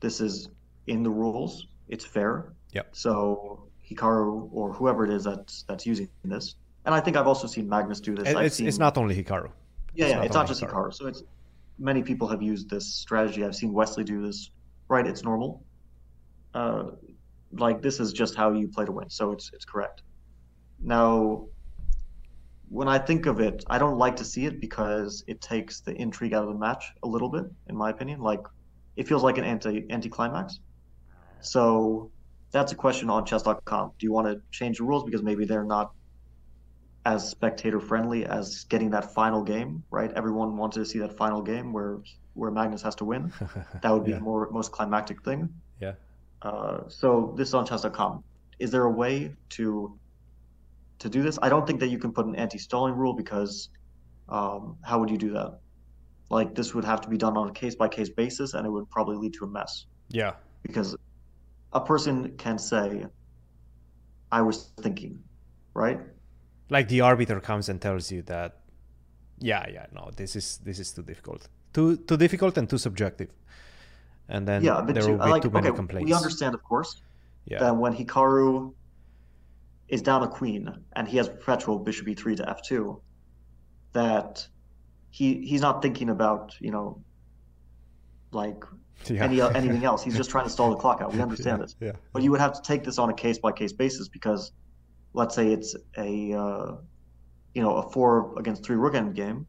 this is in the rules; it's fair. Yep. So Hikaru or whoever it is that's that's using this, and I think I've also seen Magnus do this. It's it's not only Hikaru. yeah, It's yeah, not it's not just Hikaru. Hikaru. So it's many people have used this strategy. I've seen Wesley do this. Right, it's normal. Uh, like this is just how you play to win, so it's it's correct. Now, when I think of it, I don't like to see it because it takes the intrigue out of the match a little bit, in my opinion. Like it feels like an anti anticlimax. So that's a question on chess.com. Do you want to change the rules because maybe they're not as spectator friendly as getting that final game, right? Everyone wanted to see that final game where where Magnus has to win. <laughs> That would be Yeah. the more most climactic thing. Yeah. Uh, so this is on chess.com. Is there a way to to do this. I don't think that you can put an anti-stalling rule because um, how would you do that? Like this would have to be done on a case by case basis, and it would probably lead to a mess. Yeah. Because a person can say, "I was thinking," right? Like the arbiter comes and tells you that, yeah, yeah, no, this is this is too difficult, too too difficult and too subjective, and then yeah, there too, will be like, too many okay, complaints. we understand, of course, yeah. that when Hikaru is down a queen and he has perpetual bishop e3 to f2, that he he's not thinking about you know like yeah. any anything <laughs> else. He's just trying to stall the clock out. We understand yeah, this, yeah. but you would have to take this on a case by case basis because, let's say it's a uh, you know a four against three rook end game,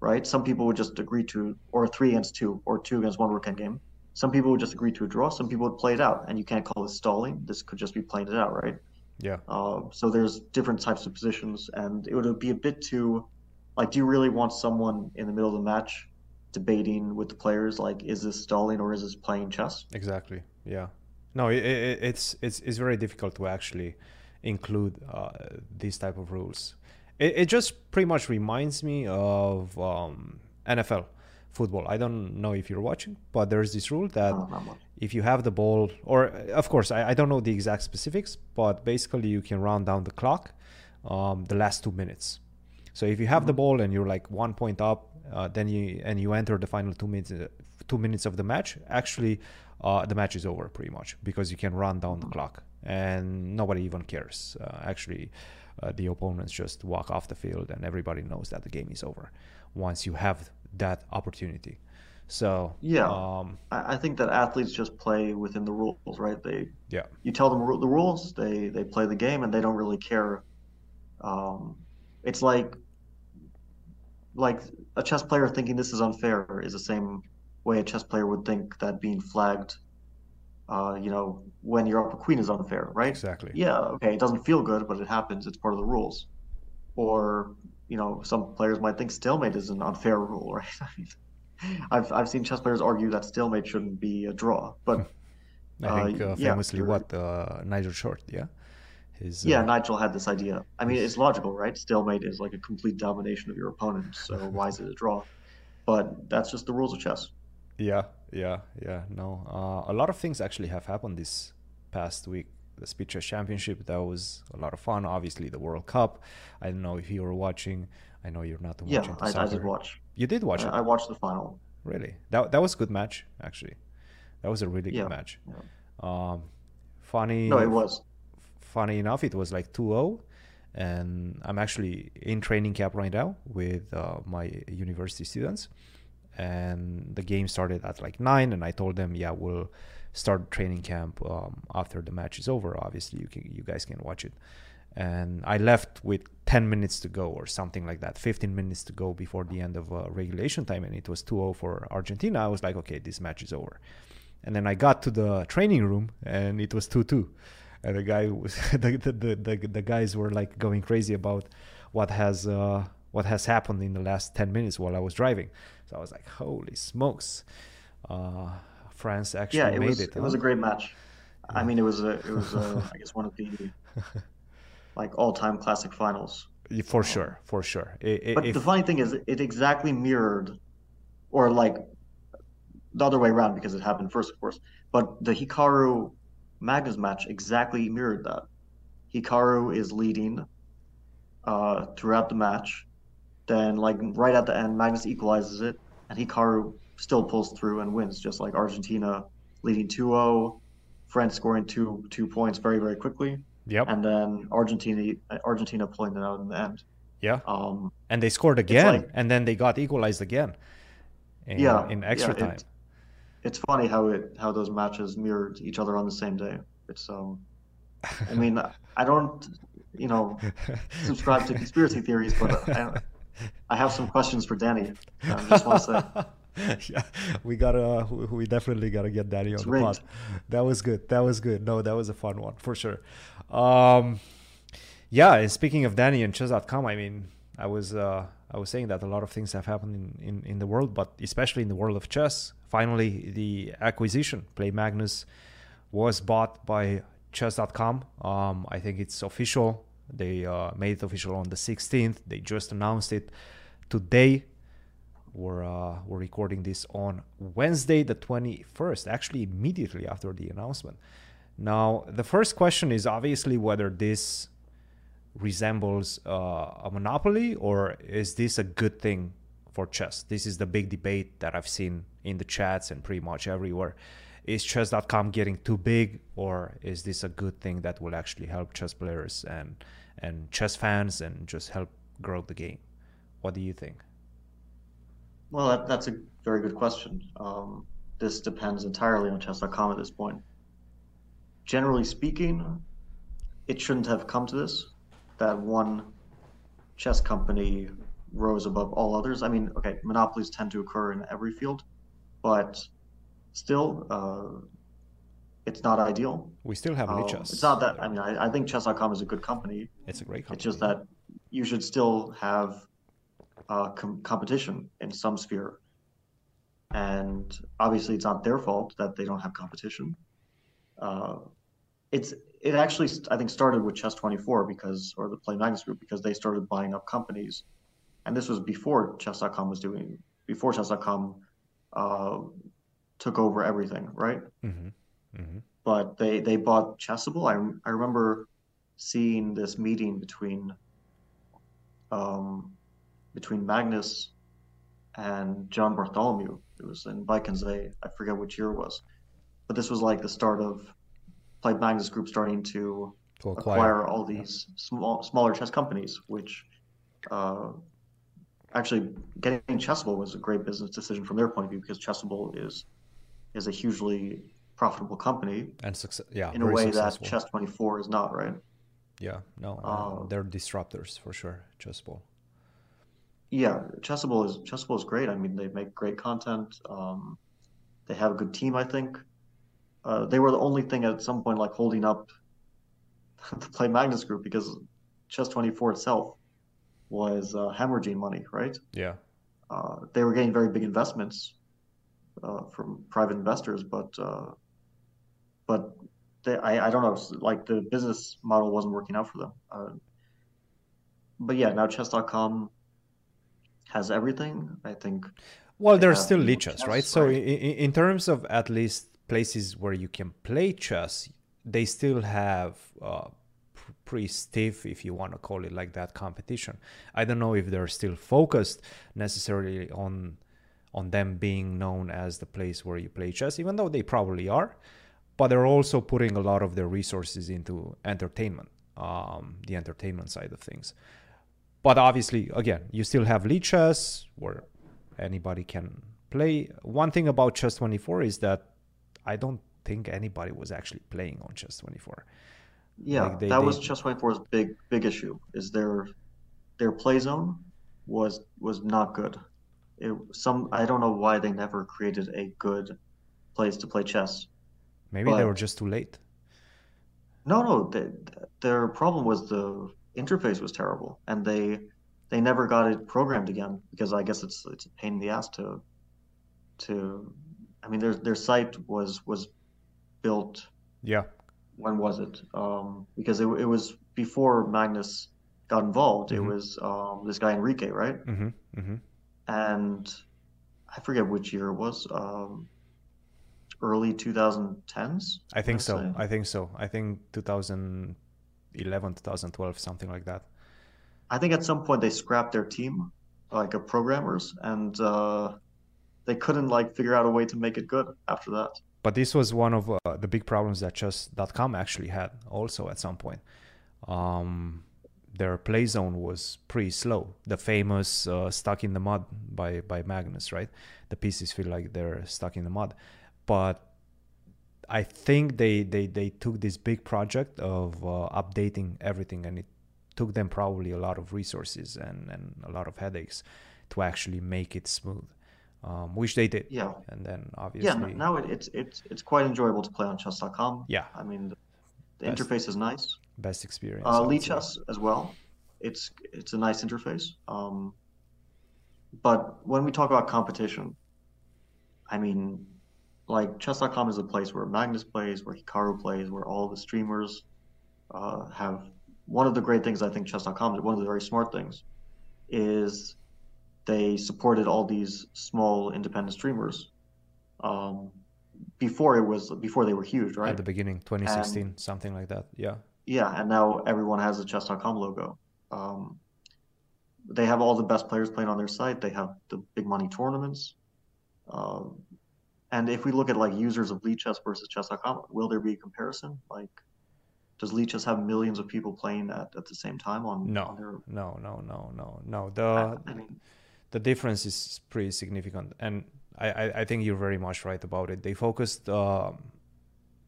right? Some people would just agree to or a three against two or two against one rook end game. Some people would just agree to a draw. Some people would play it out, and you can't call this stalling. This could just be playing it out, right? Yeah. Uh, so there's different types of positions, and it would be a bit too, like, do you really want someone in the middle of the match debating with the players, like, is this stalling or is this playing chess? Exactly. Yeah. No, it, it, it's it's it's very difficult to actually include uh, these type of rules. It, it just pretty much reminds me of um, NFL football. I don't know if you're watching, but there's this rule that Oh, if you have the ball, or of course, I, I don't know the exact specifics, but basically you can round down the clock um, the last two minutes. So if you have the ball and you're like one point up, uh, then you and you enter the final two minutes, uh, two minutes of the match. Actually, uh, the match is over pretty much because you can run down the clock and nobody even cares. Uh, actually, uh, the opponents just walk off the field and everybody knows that the game is over once you have that opportunity. So Yeah. um, I, I think that athletes just play within the rules, right? They yeah, you tell them the rules, they they play the game, and they don't really care. Um, it's like like a chess player thinking this is unfair is the same way a chess player would think that being flagged, uh, you know, when you're up a queen is unfair, right? exactly. Yeah, okay, it doesn't feel good, but it happens. It's part of the rules. Or, you know, some players might think stalemate is an unfair rule, <laughs> right? I mean, I've I've seen chess players argue that stalemate shouldn't be a draw, but <laughs> I think Uh, uh, yeah, famously what uh, Nigel Short, yeah, his yeah, uh, Nigel had this idea. I mean, it's logical, right? Stalemate is like a complete domination of your opponent, so <laughs> why is it a draw? But that's just the rules of chess. yeah, yeah, yeah. No, uh, a lot of things actually have happened this past week. The Speed Chess Championship that was a lot of fun. Obviously, the World Cup. I don't know if you were watching. I know you're not Yeah, watching. I, I did watch. You did watch I, it, I watched the final. really? That that was a good match, actually. That was a really Yeah, good match. Um, funny. No, it was. funny enough, it was like 2-0, and I'm actually in training camp right now with uh, my university students, and the game started at like nine, and I told them, yeah, we'll start training camp um, after the match is over. Obviously, you can you guys can watch it, and I left with 10 minutes to go or something like that, 15 minutes to go before the end of uh, regulation time, and it was 2-0 for Argentina. I was like, okay, this match is over. And then I got to the training room and it was 2 2. And the guy was, <laughs> the, the, the, the guys were like going crazy about what has, uh, what has happened in the last 10 minutes while I was driving. So I was like, holy smokes. Uh, France actually Yeah, it made was. it. It was a great match. I mean, it was a, it was a, <laughs> I guess one of the like all-time classic finals. Yeah, For sure, for sure. I- I- But if- the funny thing is, it exactly mirrored, or like the other way around because it happened first, of course. But the Hikaru Magnus match exactly mirrored that. Hikaru is leading uh, throughout the match. Then, like right at the end, Magnus equalizes it, and Hikaru still pulls through and wins, just like Argentina leading 2-0, France scoring two two points very very quickly, yep. and then Argentina Argentina pulling it out in the end. yeah. Um, And they scored again. like- and then they got equalized again. In, Yeah, In extra yeah, time. it- it's funny how it how those matches mirrored each other on the same day. It's um, I mean, I don't, you know, <laughs> subscribe to conspiracy theories, but I, I have some questions for Danny. I <laughs> just want to say, yeah, we gotta, we we definitely gotta get Danny on the pod. That was good. That was good. No, that was a fun one for sure. Um, yeah, and speaking of Danny and chess.com, I mean, I was, uh, I was saying that a lot of things have happened in, in, in the world, but especially in the world of chess. Finally, the acquisition, Play Magnus, was bought by chess.com. Um, I think it's official. They uh, made it official on the 16th. They just announced it today. We're uh, we're recording this on Wednesday, the 21st. Actually, immediately after the announcement. Now, the first question is obviously whether this resembles uh, a monopoly or is this a good thing for chess? This is the big debate that I've seen in the chats and pretty much everywhere. Is chess.com getting too big or is this a good thing that will actually help chess players and and chess fans and just help grow the game? What do you think? Well, that, that's a very good question. Um, this depends entirely on chess.com at this point. Generally speaking, it shouldn't have come to this that one chess company rose above all others. I mean, okay, monopolies tend to occur in every field, but still, uh, it's not ideal. We still have Um, Lichess. it's not that. I mean, I, I think chess.com is a good company. It's a great company. It's just that you should still have uh, com- competition in some sphere. And obviously, it's not their fault that they don't have competition. Uh, it's it actually I think started with Chess 24 because or the Play Magnus Group because they started buying up companies, and this was before Chess.com was doing before Chess.com uh, took over everything, right? hmm hmm but they they bought Chessable. I I remember seeing this meeting between um between Magnus and John Bartholomew. It was in Wijk aan Zee. I forget which year it was, but this was like the start of Play Magnus Group starting to To acquire, acquire. all these small smaller chess companies, which uh, actually getting Chessable was a great business decision from their point of view because Chessable is is a hugely profitable company And success, yeah, in a way successful. that Chess 24 is not, right? Yeah, no, Um, they're disruptors for sure. Chessable. Yeah, Chessable is Chessable is great. I mean, they make great content. Um, they have a good team, I think. Uh, they were the only thing at some point like holding up <laughs> the Play Magnus Group because Chess 24 itself was uh, hemorrhaging money, right? Yeah, Uh, they were getting very big investments uh, from private investors, but uh, but they, I, I don't know, like the business model wasn't working out for them. Uh, but yeah, now chess.com has everything. I think Well, there's still leeches, lichess, right? So right? in, in terms of at least places where you can play chess, they still have uh, pretty stiff, if you want to call it like that, competition. I don't know if they're still focused necessarily on on them being known as the place where you play chess, even though they probably are. But they're also putting a lot of their resources into entertainment, um, the entertainment side of things but obviously again you still have Lichess where anybody can play one thing about chess 24 is that i don't think anybody was actually playing on chess 24 yeah, Like, they- that was they- chess 24's big big issue. Is their their play zone was was not good. It some I don't know why they never created a good place to play chess. Maybe they were just too late No, no, they, their problem was the interface was terrible, and they they never got it programmed again because I guess it's it's a pain in the ass to to I mean their their site was was built yeah when was it? Um, because it it was before Magnus got involved. It Mhm. was um, this guy Enrique, right? Mm-hmm. Mm-hmm. And I forget which year it was. Um, early 2010s. i think I'd so say. i think so i think 2011 2012 something like that I think at some point they scrapped their team, like of programmers, and uh, they couldn't like figure out a way to make it good after that. but this was one of uh, the big problems that chess.com actually had also at some point um, their play zone was pretty slow the famous uh, stuck in the mud by by magnus right the pieces feel like they're stuck in the mud but i think they they, they took this big project of uh, updating everything and it took them probably a lot of resources and, and a lot of headaches to actually make it smooth um, which they did Yeah, and then obviously n- Now it, it's it's it's quite enjoyable to play on chess.com. Yeah. I mean the, the Best. interface is nice. best experience Uh, Lichess as well. It's it's a nice interface. Um, but when we talk about competition, I mean, like chess.com is a place where Magnus plays, where Hikaru plays, where all the streamers uh, have one of the great things I think chess.com did, one of the very smart things, is they supported all these small independent streamers. Um, before it was before they were huge, right? At the beginning, 2016, something like that. Yeah. Yeah, and now everyone has a chess.com logo. Um, they have all the best players playing on their site. They have the big money tournaments. Um, and if we look at like users of Lichess versus chess.com, will there be a comparison? Like, does Lichess have millions of people playing at, at the same time on, No, on their? no, no, no, no, no. The I mean, the difference is pretty significant, and I, I, I think you're very much right about it. They focused uh,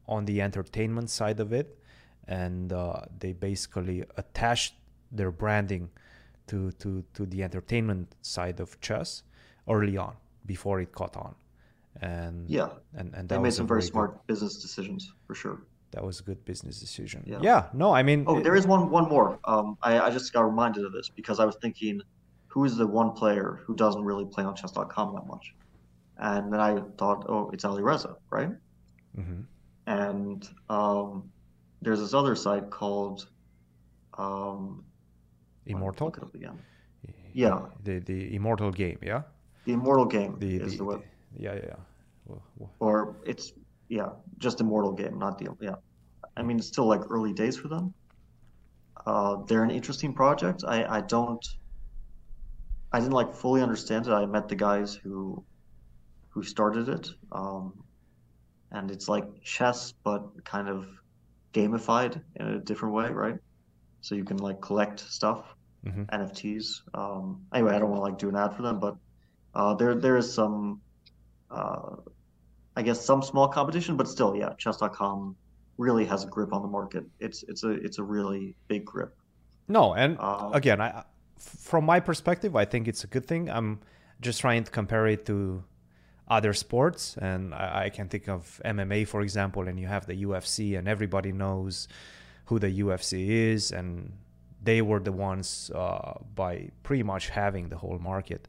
on the entertainment side of it, and uh, they basically attached their branding to, to, to the entertainment side of chess early on, before it caught on, and yeah, and, and they that made some very good- smart business decisions for sure. that was a good business decision. Yeah. Yeah, no, I mean, Oh, it- there is one one more. Um, I, I just got reminded of this because I was thinking, who is the one player who doesn't really play on chess.com that much? And then I thought, oh, it's Alireza, right? Mhm. And um, there's this other site called um, Immortal. Yeah. the the immortal game, yeah, The Immortal Game the, is the, the, web, yeah, yeah, yeah. Or it's yeah, just Immortal Game, not the yeah. I mean, it's still like early days for them. Uh, they're an interesting project. I I don't. I didn't like fully understand it. I met the guys who who started it, um, and it's like chess, but kind of gamified in a different way, right? So you can like collect stuff, Mhm. NFTs. Um, anyway, I don't want to like do an ad for them, but uh, there there is some, uh, I guess, some small competition, but still, yeah, chess.com really has a grip on the market. It's it's a it's a really big grip. No, and Uh, again, I, from my perspective, I think it's a good thing. I'm just trying to compare it to other sports, and I, I can think of MMA, for example, and you have the UFC, and everybody knows who the UFC is, and they were the ones uh, by pretty much having the whole market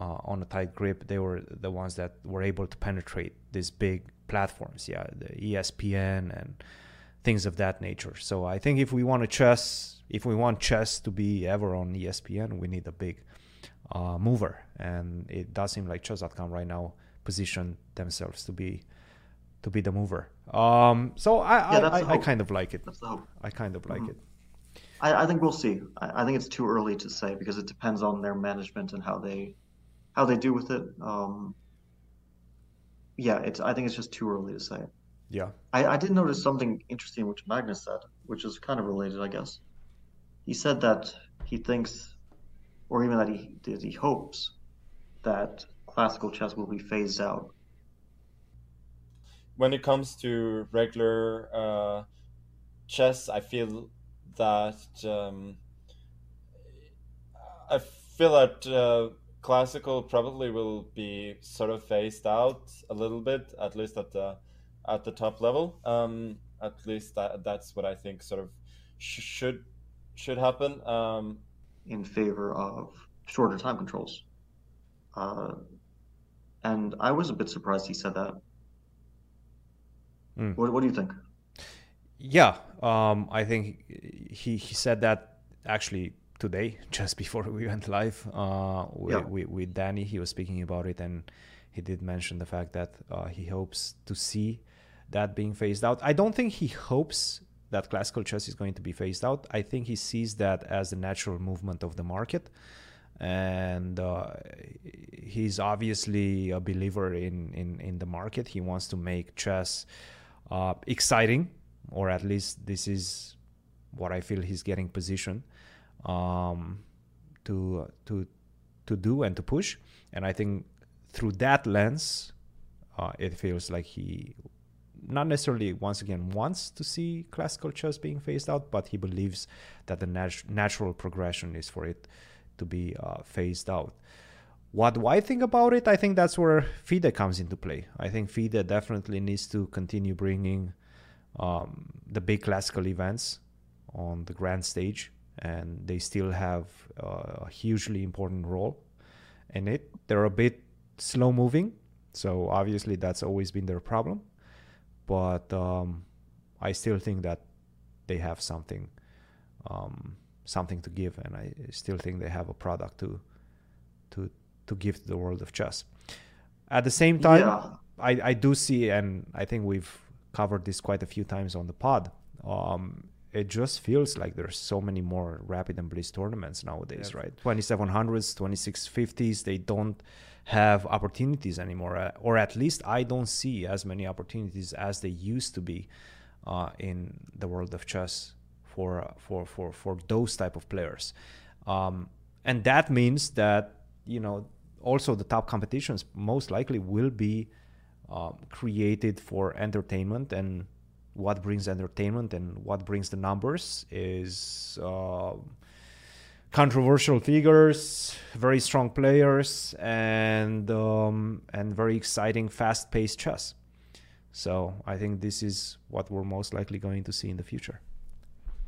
uh, on a tight grip. They were the ones that were able to penetrate these big platforms, yeah, the ESPN and things of that nature. So I think if we want to chess, if we want chess to be ever on ESPN, we need a big uh, mover, and it does seem like chess.com right now position themselves to be to be the mover. Um, so I Yeah, I, I, I kind of like it. That's the hope. I kind of like it. I, I think we'll see. I, I think it's too early to say because it depends on their management and how they how they do with it. Um, yeah, it's. I think it's just too early to say. Yeah. I, I did notice something interesting which Magnus said, which is kind of related, I guess. He said that he thinks, or even that he that he hopes, that classical chess will be phased out. when it comes to regular uh, chess, I feel that um, I feel that uh, classical probably will be sort of phased out a little bit, at least at the at the top level. Um, at least that, that's what I think sort of sh- should should happen. Um, in favor of shorter time controls. Uh, and I was a bit surprised he said that. Mm. What, what do you think? Yeah, um, I think he he said that actually today, <laughs> just before we went live uh, with, Yeah. with, with Danny. He was speaking about it, and he did mention the fact that uh, he hopes to see that being phased out. I don't think he hopes that classical chess is going to be phased out. I think he sees that as a natural movement of the market. And uh, he's obviously a believer in, in, in the market. He wants to make chess uh, exciting, or at least this is what I feel he's getting positioned um, to to to do and to push. And I think through that lens, uh, it feels like he not necessarily once again wants to see classical chess being phased out, but he believes that the nat- natural progression is for it to be uh, phased out. What do I think about it? I think that's where FIDE comes into play. I think FIDE definitely needs to continue bringing um, the big classical events on the grand stage, and they still have uh, a hugely important role in it. They're a bit slow moving, so obviously that's always been their problem. But um, I still think that they have something um, something to give, and I still think they have a product to to to give to the world of chess. At the same time, Yeah. I, I do see, and I think we've covered this quite a few times on the pod. Um, it just feels like there's so many more rapid and blitz tournaments nowadays, right? 2700s, 2650s, they don't have opportunities anymore, uh, or at least I don't see as many opportunities as they used to be uh, in the world of chess for uh, for for for those type of players, um, and that means that you know also the top competitions most likely will be um, created for entertainment and what brings entertainment and what brings the numbers is uh, controversial figures, very strong players, and um, and very exciting, fast-paced chess. So I think this is what we're most likely going to see in the future.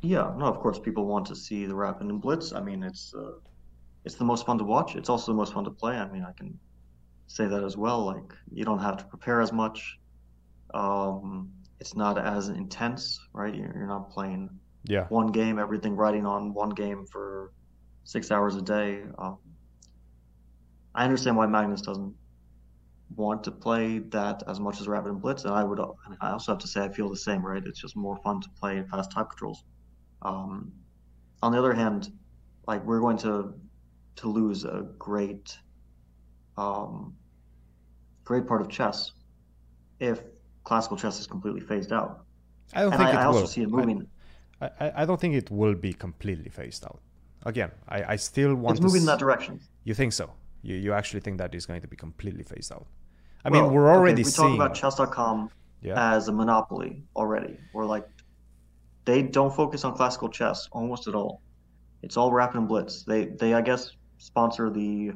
Yeah, no, of course, people want to see the rapid and blitz. I mean, it's uh, it's the most fun to watch. It's also the most fun to play. I mean, I can say that as well. Like, you don't have to prepare as much. Um, it's not as intense, right? You're, you're not playing Yeah. one game, everything riding on one game for six hours a day. Um, I understand why Magnus doesn't want to play that as much as Rapid and Blitz, and I would. and I also have to say I feel the same, right? It's just more fun to play fast type controls. Um, on the other hand, like we're going to to lose a great, um, great part of chess if classical chess is completely phased out. I don't And think I, it I also will. see it moving. I, I, I don't think it will be completely phased out. Again, I, I still want It's to moving in that direction. You think so? You you actually think that is going to be completely phased out? I Well, mean, we're okay, already we seeing. talk about chess.com Yeah. as a monopoly already. Or like they don't focus on classical chess almost at all. It's all rapid and blitz. They they I guess sponsor the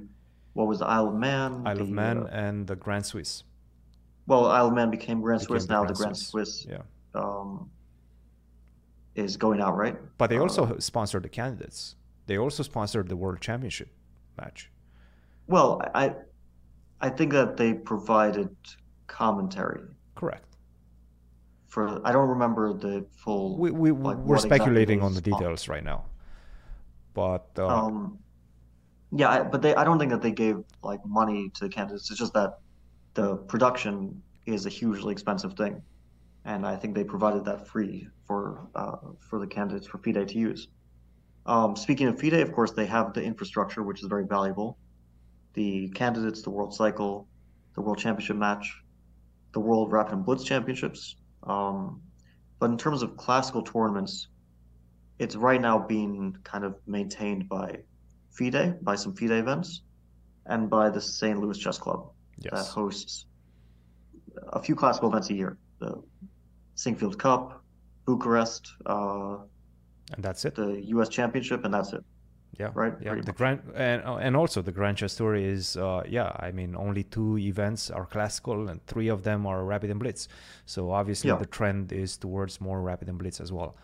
what was the Isle of Man? Isle of Man uh, and the Grand Swiss. Well, Isle of Man became Grand Swiss. Now the Grand Swiss, Yeah. um, is going out, right? But they Uh, also sponsor the candidates. They also sponsored the World Championship match. well, I I think that they provided commentary Correct. for. I don't remember the full. We, we, like, we're what exactly speculating on the details right now. But uh, Um, yeah, but they I don't think that they gave like money to the candidates. It's just that the production is a hugely expensive thing, and I think they provided that free for uh, for the candidates for FIDE to use. Um, speaking of FIDE, of course, they have the infrastructure, which is very valuable. The candidates, the World Cycle, the World Championship match, the World Rapid and Blitz Championships. Um, but in terms of classical tournaments, it's right now being kind of maintained by FIDE, by some FIDE events, and by the St. Louis Chess Club that hosts a few classical events a year. The Sinquefield Cup, Bucharest, uh, And that's it. the U.S. Championship, and that's it. Yeah. right, Yeah. pretty The much. grand and and also the Grand Chess Tour is uh, yeah. I mean, only two events are classical, and three of them are rapid and blitz. So obviously, Yeah. the trend is towards more rapid and blitz as well.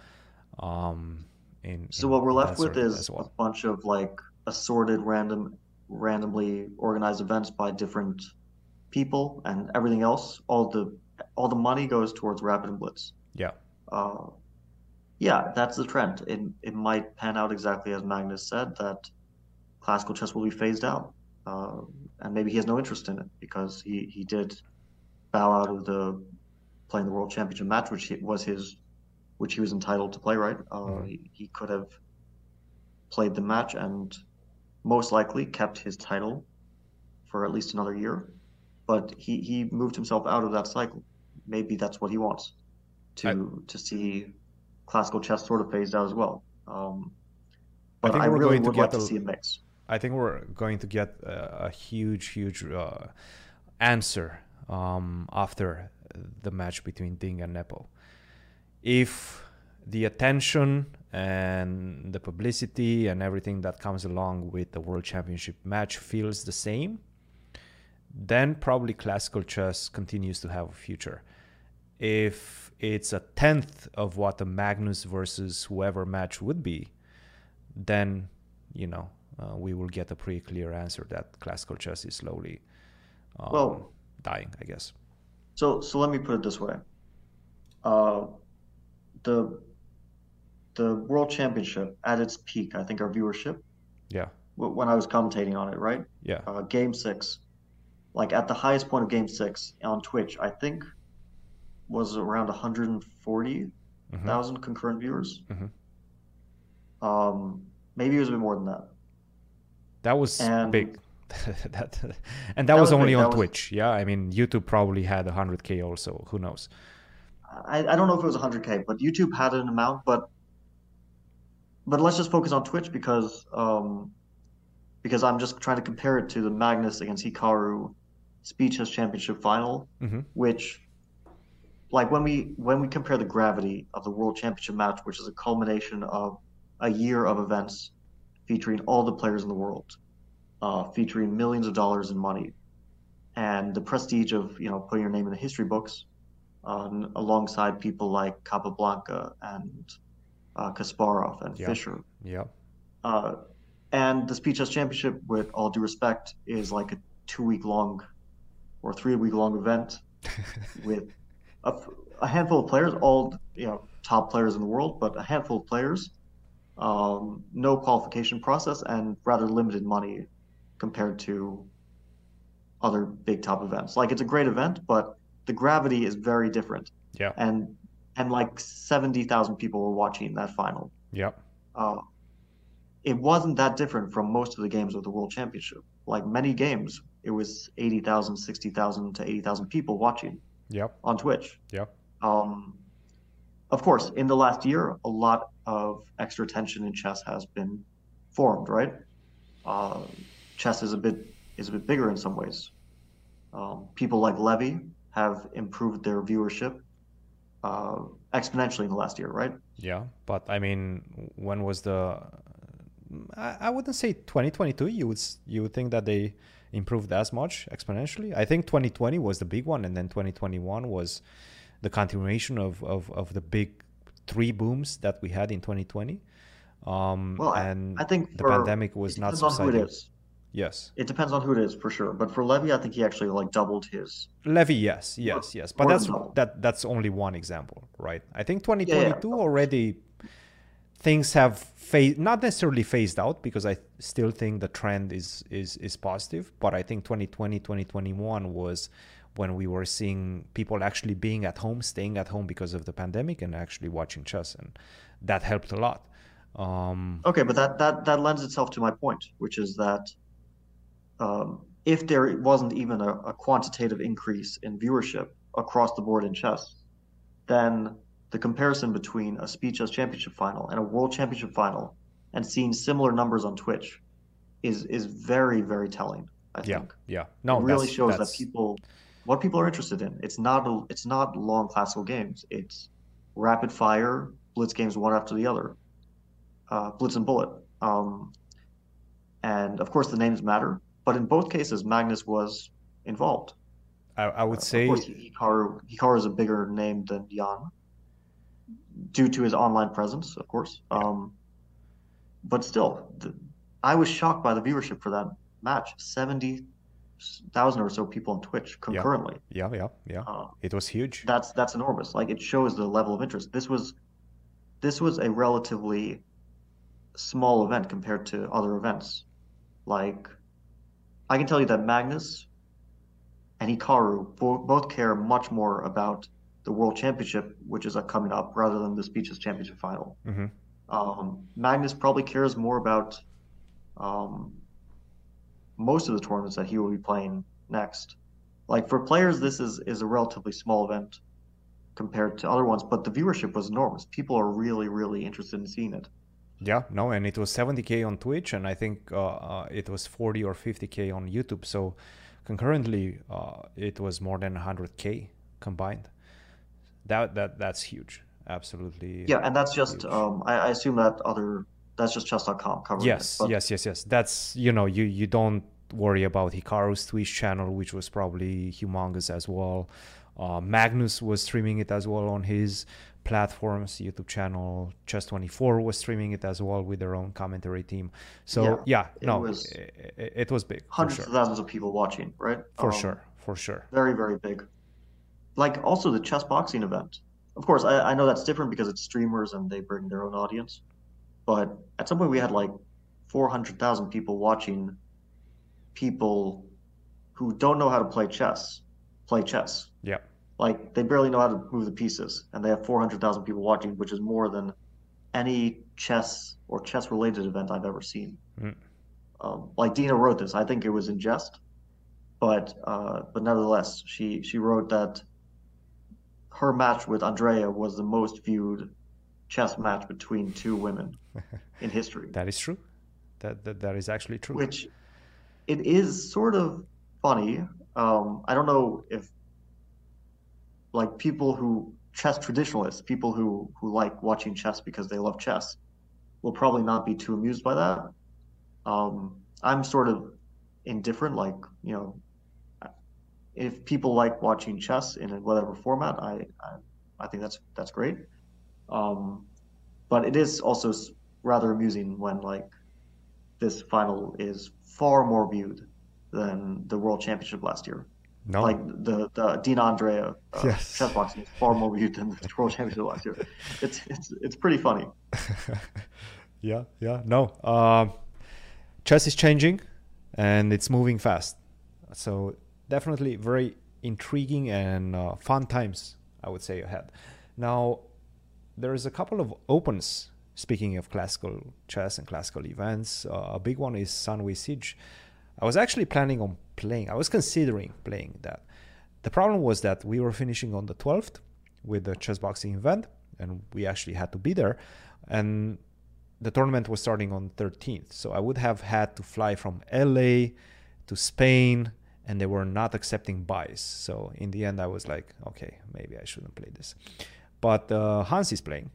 Um, in So in what we're left with is as a bunch of like assorted, random, randomly organized events by different people, and everything else. All the all the money goes towards Rapid and Blitz. Yeah. uh, yeah, that's the trend. It it might pan out exactly as Magnus said that classical chess will be phased out, uh, and maybe he has no interest in it because he he did bow out of the playing the world championship match, which he, was his, which he was entitled to play. Right, uh, Mhm. he, he could have played the match and most likely kept his title for at least another year, but he he moved himself out of that cycle. Maybe that's what he wants to to see classical chess sort of phased out as well. Um, but think I, we're really going to would like get to a- see a mix. I think we're going to get a, a huge, huge uh, answer um, after the match between Ding and Nepo. If the attention and the publicity and everything that comes along with the World Championship match feels the same, then probably classical chess continues to have a future. If it's a tenth of what a Magnus versus whoever match would be, then you know uh, we will get a pretty clear answer that classical chess is slowly um, Well- dying, I guess. So so let me put it this way. Uh, the the World Championship at its peak, I think our viewership Yeah. when I was commentating on it, right? Yeah. Uh, game six, like at the highest point of Game six on Twitch, I think was around 140,000 concurrent viewers. Mhm. Um, maybe it was a bit more than that. That was And- big. <laughs> that, and that, That was, was only big, on that was- Twitch. Yeah, I mean YouTube probably had 100k also. Who knows? I, I don't know if it was 100k, but YouTube had an amount. But but let's just focus on Twitch because um, because I'm just trying to compare it to the Magnus against Hikaru Speed Chess Championship final, Mhm. which like when we when we compare the gravity of the World Championship match, which is a culmination of a year of events featuring all the players in the world, uh, featuring millions of dollars in money, and the prestige of you know putting your name in the history books um, alongside people like Capablanca and uh, Kasparov and Yeah. Fischer. Yeah. Uh, and the Speed Chess Championship, with all due respect, is like a two week long or three week long event <laughs> with a, a handful of players, all you know, top players in the world, but a handful of players, um, no qualification process, and rather limited money compared to other big top events. Like it's a great event, but the gravity is very different, Yeah. and and like seventy thousand people were watching that final Yeah. uh, it wasn't that different from most of the games of the World Championship. Like many games, it was 80,000, 60,000 to 80,000 people watching Yeah. on Twitch. Yeah. Um, of course, in the last year, a lot of extra tension in chess has been formed, right? Uh, chess is a bit is a bit bigger in some ways. Um, people like Levy have improved their viewership uh, exponentially in the last year, right? Yeah. But I mean, when was the? I, I wouldn't say 2022. You would you would think that they improved as much exponentially. I think 2020 was the big one, and then 2021 was the continuation of of, of the big three booms that we had in 2020. Um, Well, I- and I think the for- pandemic was it not depends on who it subsiding. Yes. It depends on who it is for sure. But for Levy, I think he actually like doubled his. Levy, yes, yes, yes, but that's double. that that's only one example, right? I think yeah. 2022 already things have phased, not necessarily phased out because I still think the trend is is is positive, but I think 2020 2021 was when we were seeing people actually being at home, staying at home because of the pandemic and actually watching chess and that helped a lot. Um Okay, but that that that lends itself to my point, which is that um, if there wasn't even a, a quantitative increase in viewership across the board in chess, then the comparison between a Speed Chess Championship final and a World Championship final, and seeing similar numbers on Twitch, is is very very telling. I yeah, think. yeah. No, it really that's- shows that people what people are interested in. It's not a, it's not long classical games. It's rapid fire blitz games one after the other, uh, blitz and bullet. Um, and of course the names matter, but in both cases Magnus was involved. I, I would Uh, say of course Hikaru Hikaru is a bigger name than Jan due to his online presence, of course. Um, but still, the, I was shocked by the viewership for that match. Seventy thousand or so people on Twitch concurrently. yeah, yeah, yeah. Uh, It was huge. that's that's enormous. Like it shows the level of interest. This was this was a relatively small event compared to other events. Like I can tell you that Magnus and Hikaru bo- both care much more about the World Championship, which is coming up, rather than the Speed Chess Championship final. Mhm. Um, Magnus probably cares more about um, most of the tournaments that he will be playing next. Like for players, this is is a relatively small event compared to other ones, but the viewership was enormous. People are really, really interested in seeing it. Yeah, no, and it was 70k on Twitch, and I think uh, uh, it was 40 or 50k on YouTube. So concurrently, uh, it was more than 100k combined. That that that's huge. Absolutely. Yeah, and that's just um, I, I assume that other that's just chess.com covering yes, it. But yes, yes, yes. That's you know you you don't worry about Hikaru's Twitch channel, which was probably humongous as well. Uh, Magnus was streaming it as well on his platforms, YouTube channel. Chess24 was streaming it as well with their own commentary team. So Yeah, yeah, it no, was it, it, was big hundreds sure. of thousands of people watching, right? For Um, sure, for sure. Very, very big. Like also the chess boxing event of course, I, I know that's different because it's streamers and they bring their own audience. But at some point, we had like 400,000 people watching people who don't know how to play chess play chess. Yeah. Like they barely know how to move the pieces, and they have 400,000 people watching, which is more than any chess or chess related event I've ever seen. Mm. Um, like Dina wrote this, I think it was in jest, but uh, but nevertheless, she she wrote that her match with Andrea was the most viewed chess match between two women <laughs> in history. that is true. That, that that is actually true. Which it is sort of funny. Um, I don't know if like people who chess traditionalists, people who who like watching chess because they love chess, will probably not be too amused by that. Um, I'm sort of indifferent. Like you know, if people like watching chess in whatever format, I I, I think that's that's great. Um, but it is also rather amusing when like this final is far more viewed than the World Championship last year. no. Like the the Dina Andrea uh, Yes. chess boxing is far more viewed than the World Championship last year. It's it's it's pretty funny. <laughs> yeah, yeah. No. Um, chess is changing and it's moving fast. So definitely very intriguing and uh, fun times, I would say, ahead. Now, there is a couple of opens. Speaking of classical chess and classical events, uh, a big one is Sunway Sitges. I was actually planning on playing. I was considering playing that. The problem was that we were finishing on the 12th with the chess boxing event, and we actually had to be there. And the tournament was starting on 13th, so I would have had to fly from LA to Spain, and they were not accepting buys. So in the end, I was like, okay, maybe I shouldn't play this. But uh, Hans is playing.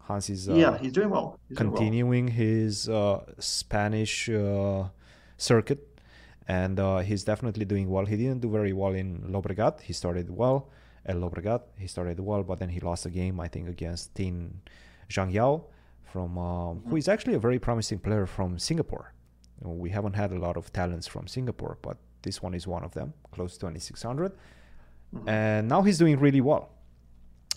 Hans is uh, yeah, he's doing well. He's doing well. continuing his uh, Spanish uh, circuit, and uh, he's definitely doing well. He didn't do very well in Llobregat. He started well at Llobregat. He started well, but then he lost a game, I think, against Tin Jingyao, from um, who is actually a very promising player from Singapore. We haven't had a lot of talents from Singapore, but this one is one of them, close to 2600. And now he's doing really well.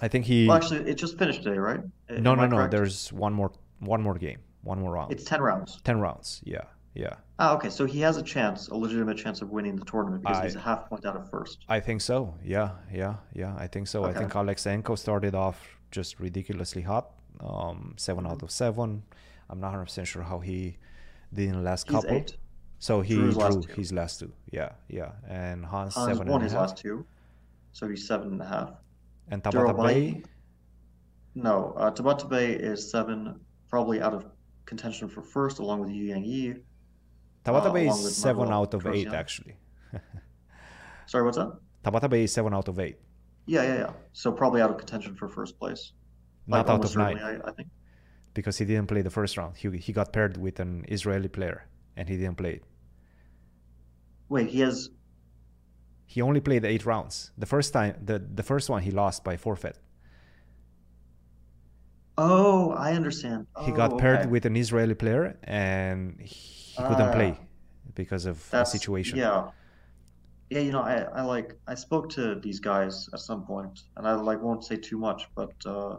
I think he. Well, actually, it just finished today, right? no, Am no, I no. There's one more, one more game, one more round. It's ten rounds. ten rounds. Yeah, yeah. Ah, okay. So he has a chance, a legitimate chance of winning the tournament because I- he's a half point out of first. I think so. Yeah, yeah, yeah. I think so. I Okay. think Alekseenko started off just ridiculously hot. Um, 7 Mm-hmm. out of seven. I'm not 100 percent sure how he did in the last He's couple. eight. So he Drew drew his last two. his last two. Yeah, yeah. And Hans, Hans seven won and his half. last two, so he's seven and a half. And Tabata Bay, No, uh, Tabatabaei is seven, probably out of contention for first, along with Yu Yangyi. Tabata uh, Bay is seven out of eight actually. <laughs> Sorry, what's that? Tabatabaei is seven out of eight, Yeah, yeah, yeah. So probably out of contention for first place. not Like, out of nine, I, I think. because he didn't play the first round. He he got paired with an Israeli player, and he didn't play it. Wait, he has. He only played eight rounds. The first time, the the first one he lost by forfeit. Oh, I understand. he Oh, got paired okay. with an Israeli player and he couldn't Ah. play because of the situation. Yeah. Yeah, you know, I, I like I spoke to these guys at some point, and I like won't say too much, but uh,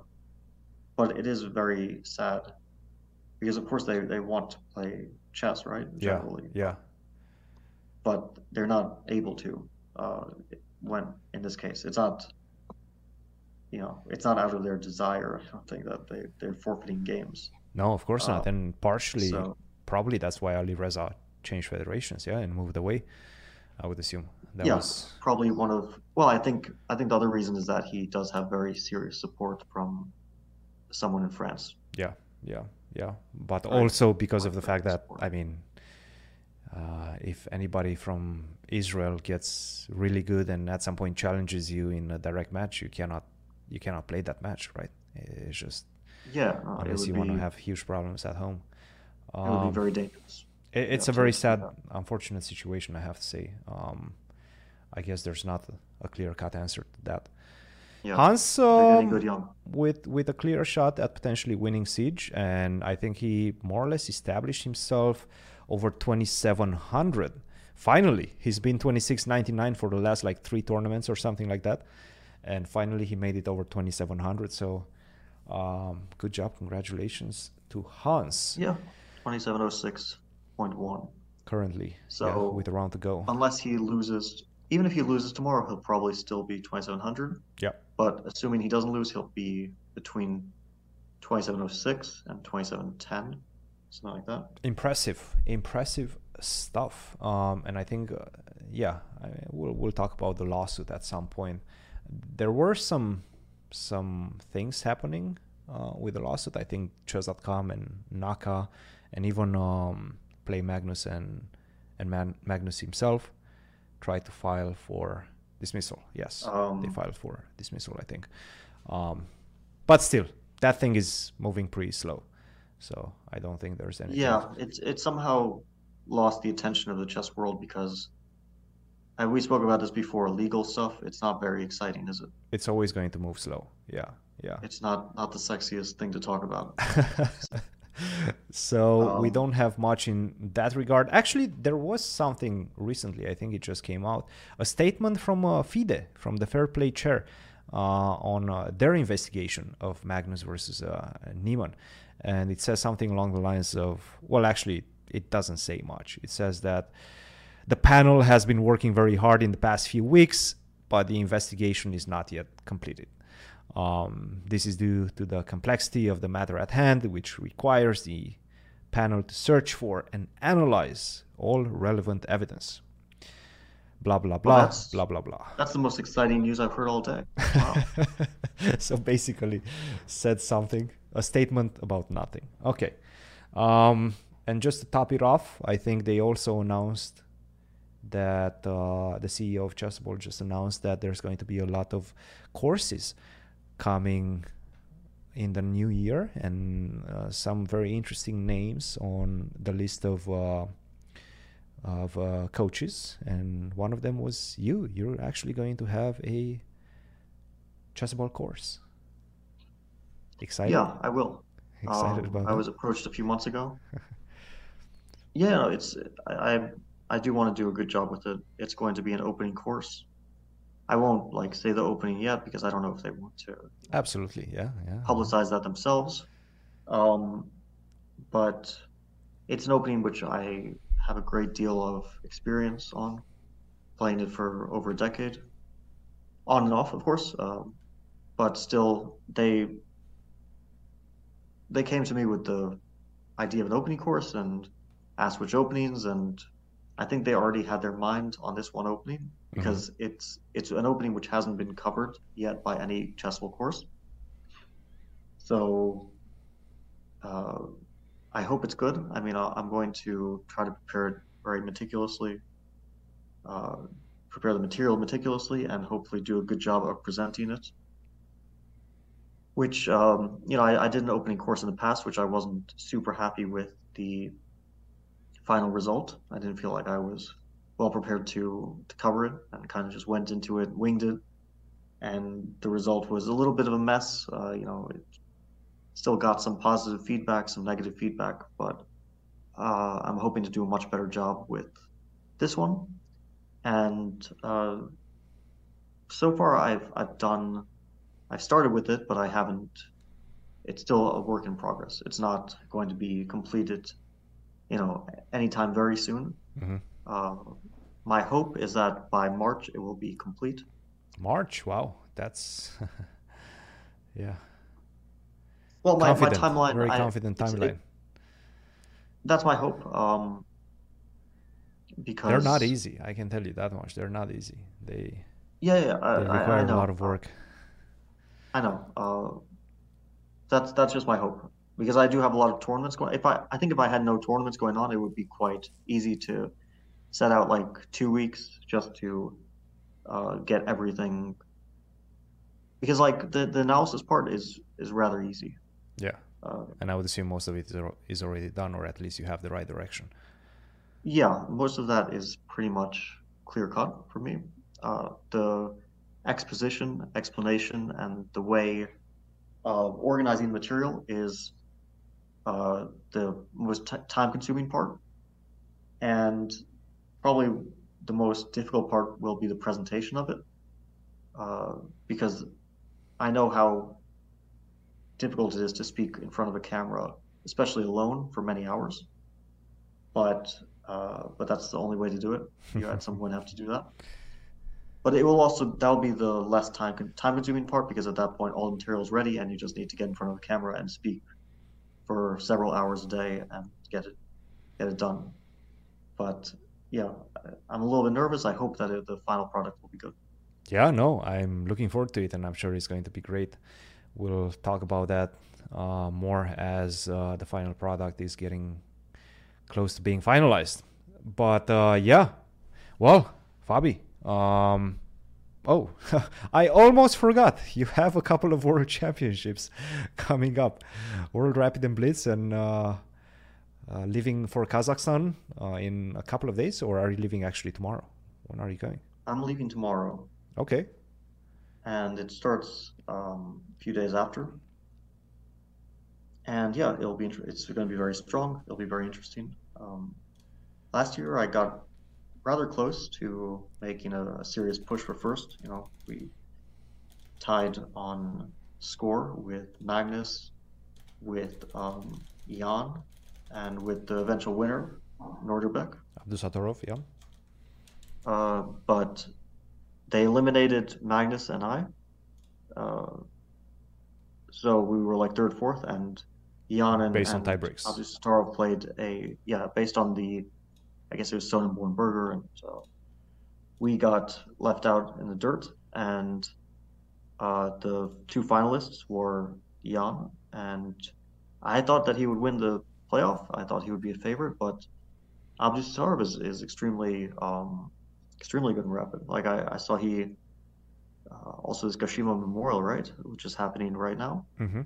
but it is very sad because of course they, they want to play chess, right? yeah, Generally, yeah, but they're not able to. Uh, when in this case, it's not. You know, it's not out of their desire. I don't think that they they're forfeiting games. No, of course not. Uh, And partially, so- probably that's why Alireza changed federations, yeah, and moved away. I would assume that yeah, was probably one of. Well, I think I think the other reason is that he does have very serious support from someone in France. yeah, yeah, yeah. But Right. also because of the fact that. I mean, uh, if anybody from Israel gets really good and at some point challenges you in a direct match, you cannot you cannot play that match, right? It's just Yeah, unless you be, want to have huge problems at home. it would be Um, very dangerous. It, it's Yeah, a very sad, unfortunate situation, I have to say. Um, I guess there's not a, a clear-cut answer to that. Yeah, Hans, um, with with a clear shot at potentially winning Sitges, and I think he more or less established himself over 2,700. Finally, he's been 26.99 for the last like three tournaments or something like that, and finally he made it over 2700. So um, good job, congratulations to Hans. Yeah, 2706.1. Currently, So yeah, with a round to go. unless he loses, even if he loses tomorrow, he'll probably still be 2700. Yeah. But assuming he doesn't lose, he'll be between 2706 and 2710, something like that. impressive impressive stuff. Um, and i think uh, yeah I we'll, we'll talk about the lawsuit at some point. There were some some things happening uh, with the lawsuit. I think chess.com and naka and even um, play magnus and and Man- magnus himself tried to file for dismissal. Yes they Um, filed for dismissal i think. Um, but still that thing is moving pretty slow so i don't think there's any. Yeah, it's it somehow lost the attention of the chess world because and we spoke about this before, legal stuff, it's not very exciting, is it? it's always going to move slow. Yeah, yeah. It's not not the sexiest thing to talk about. <laughs> so we Um, don't have much in that regard. Actually, there was something recently. I think it just came out. A statement from uh, FIDE, from the Fair Play Chair, uh, on uh, their investigation of Magnus versus uh, Niemann, and it says something along the lines of, well, actually, it doesn't say much. It says that the panel has been working very hard in the past few weeks, but the investigation is not yet completed. Um, this is due to the complexity of the matter at hand, which requires the panel to search for and analyze all relevant evidence. Blah, blah, blah, that's- blah, blah, blah. That's the most exciting news I've heard all day. <laughs> Wow. so basically, said something, a statement about nothing. Okay. Um, and just to top it off, I think they also announced that uh, the CEO of Chessable just announced that there's going to be a lot of courses coming in the new year and uh, some very interesting names on the list of uh, of uh, coaches and one of them was you you're actually going to have a chessable course excited yeah, I will. excited Um, about I that? was approached a few months ago. <laughs> yeah, no, it's I, I I do want to do a good job with it. It's going to be an opening course. I won't like say the opening yet because I don't know if they want to absolutely yeah yeah publicize that themselves. Um, but it's an opening which I have a great deal of experience on, playing it for over a decade, on and off, of course. Um, but still, they they came to me with the idea of an opening course and asked which openings, and I think they already had their mind on this one opening because it's it's an opening which hasn't been covered yet by any chessable course. So uh, I hope it's good. I mean, i I'm going to try to prepare it very meticulously, uh, prepare the material meticulously, and hopefully do a good job of presenting it. Which, um, you know, I, I did an opening course in the past, which I wasn't super happy with the final result. I didn't feel like I was well prepared to to cover it, and kind of just went into it, winged it, and the result was a little bit of a mess. Uh, you know, it still got some positive feedback, some negative feedback, but uh, I'm hoping to do a much better job with this one. And uh, so far, I've I've done, I've started with it, but I haven't. It's still a work in progress. It's not going to be completed, you know, anytime very soon. Mhm. Uh, my hope is that by March it will be complete. march wow that's <laughs> yeah Well, my, my timeline. very I- confident it- timeline that's my hope. Um, because they're not easy i can tell you that much they're not easy they, Yeah, yeah, I, they I- I require a lot of work I know. Uh, that's that's just my hope because I do have a lot of tournaments going. If I I think if I had no tournaments going on, it would be quite easy to set out like two weeks just to uh, get everything. Because like the the analysis part is is rather easy. yeah Uh, and i would assume most of it is already done or at least you have the right direction Yeah, most of that is pretty much clear cut for me. Uh, the exposition, explanation, and the way of organizing the material is uh, the most t- time consuming part. And probably the most difficult part will be the presentation of it. uh, because I know how difficult it is to speak in front of a camera, especially alone for many hours. But uh, but that's the only way to do it. You at some <laughs> point have to do that. But it will also that'll be the less time time consuming part because at that point all the material is ready and you just need to get in front of the camera and speak for several hours a day and get it get it done. But yeah, I'm a little bit nervous. I hope that it, the final product will be good. Yeah, no, I'm looking forward to it, and I'm sure it's going to be great. We'll talk about that uh, more as uh, the final product is getting close to being finalized. But uh, yeah, well, Fabi, um, oh, <laughs> I almost forgot. You have a couple of World Championships <laughs> coming up, World Rapid and Blitz, and uh, uh, leaving for Kazakhstan uh, in a couple of days, or are you leaving actually tomorrow? When are you going? I'm leaving tomorrow. Okay. And it starts um, a few days after. And yeah, it'll be it's going to be very strong. It'll be very interesting. Um, last year, I got rather close to making a, a, serious push for first. You know, we tied on score with Magnus, with um, Jan, and with the eventual winner, Nodirbek. Abdusattorov, yeah. Uh, but they eliminated Magnus and I. Uh, so we were like third, fourth, and Jan and based and on tiebreaks. Abdusattorov played a yeah based on the, I guess it was Sonneborn Berger, and so we got left out in the dirt, and uh, the two finalists were Jan, and I thought that he would win the playoff. I thought he would be a favorite, but Abdusattorov is, is extremely um, extremely good in rapid. Like I, I saw he uh, also this Kashima Memorial, right, which is happening right now. Mm-hmm.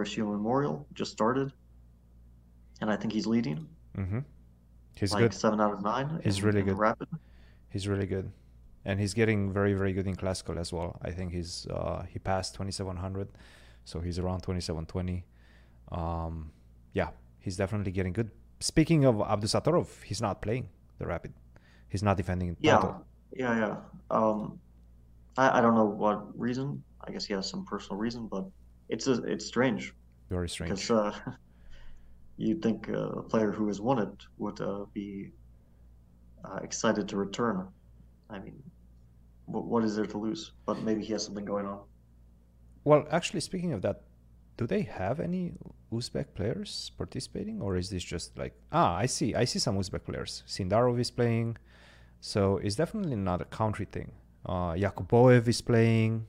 Kashima Memorial just started, and I think he's leading. Mm-hmm. He's like good. Seven out of nine. He's really good. Rapid. He's really good, and he's getting very very good in classical as well. I think he's uh, he passed 2700, so he's around 2720. Um, yeah, he's definitely getting good. Speaking of Abdusattorov, he's not playing the rapid. He's not defending Yeah, title. yeah, yeah. Um, I, I don't know what reason. I guess he has some personal reason, but it's a, it's strange Very strange. because uh, <laughs> you'd think uh, a player who has won it would uh, be uh, excited to return. I mean, what, what is there to lose? But maybe he has something going on. Well, actually, speaking of that, do they have any Uzbek players participating, or is this just like ah? I see, I see some Uzbek players. Sindarov is playing, so it's definitely not a country thing. Uh, Yakubboev is playing.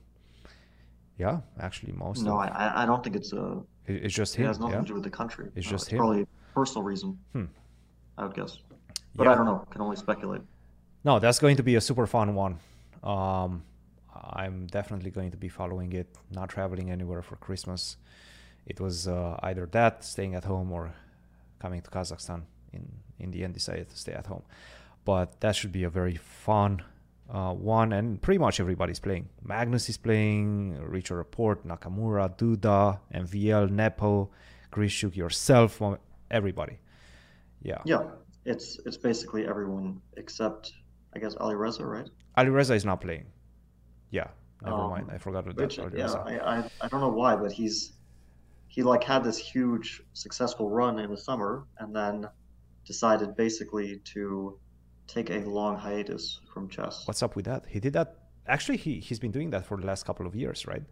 Yeah, actually, most. No, of, I, I- I don't think it's a. it- it's just him. It has nothing Yeah, to do with the country. It's just it's him. probably a personal reason. Hmm. I would guess, but Yeah. I don't know. Can only speculate. no, that's going to be a super fun one. Um, I'm definitely going to be following it. Not traveling anywhere for Christmas. It was uh, either that, staying at home, or coming to Kazakhstan. In in the end, decided to stay at home. But that should be a very fun uh, one, and pretty much everybody's playing. Magnus is playing, Richard Rapport, Nakamura, Duda, MVL, Nepo, Grischuk, yourself, everybody. Yeah. Yeah, it's it's basically everyone except I guess Alireza, right? Alireza is not playing. Yeah, never Um, mind. I forgot about Which, Ali yeah, I, I I don't know why, but he's he like had this huge successful run in the summer and then decided basically to take a long hiatus from chess. What's up with that? He did that. Actually, he he's been doing that for the last couple of years, right?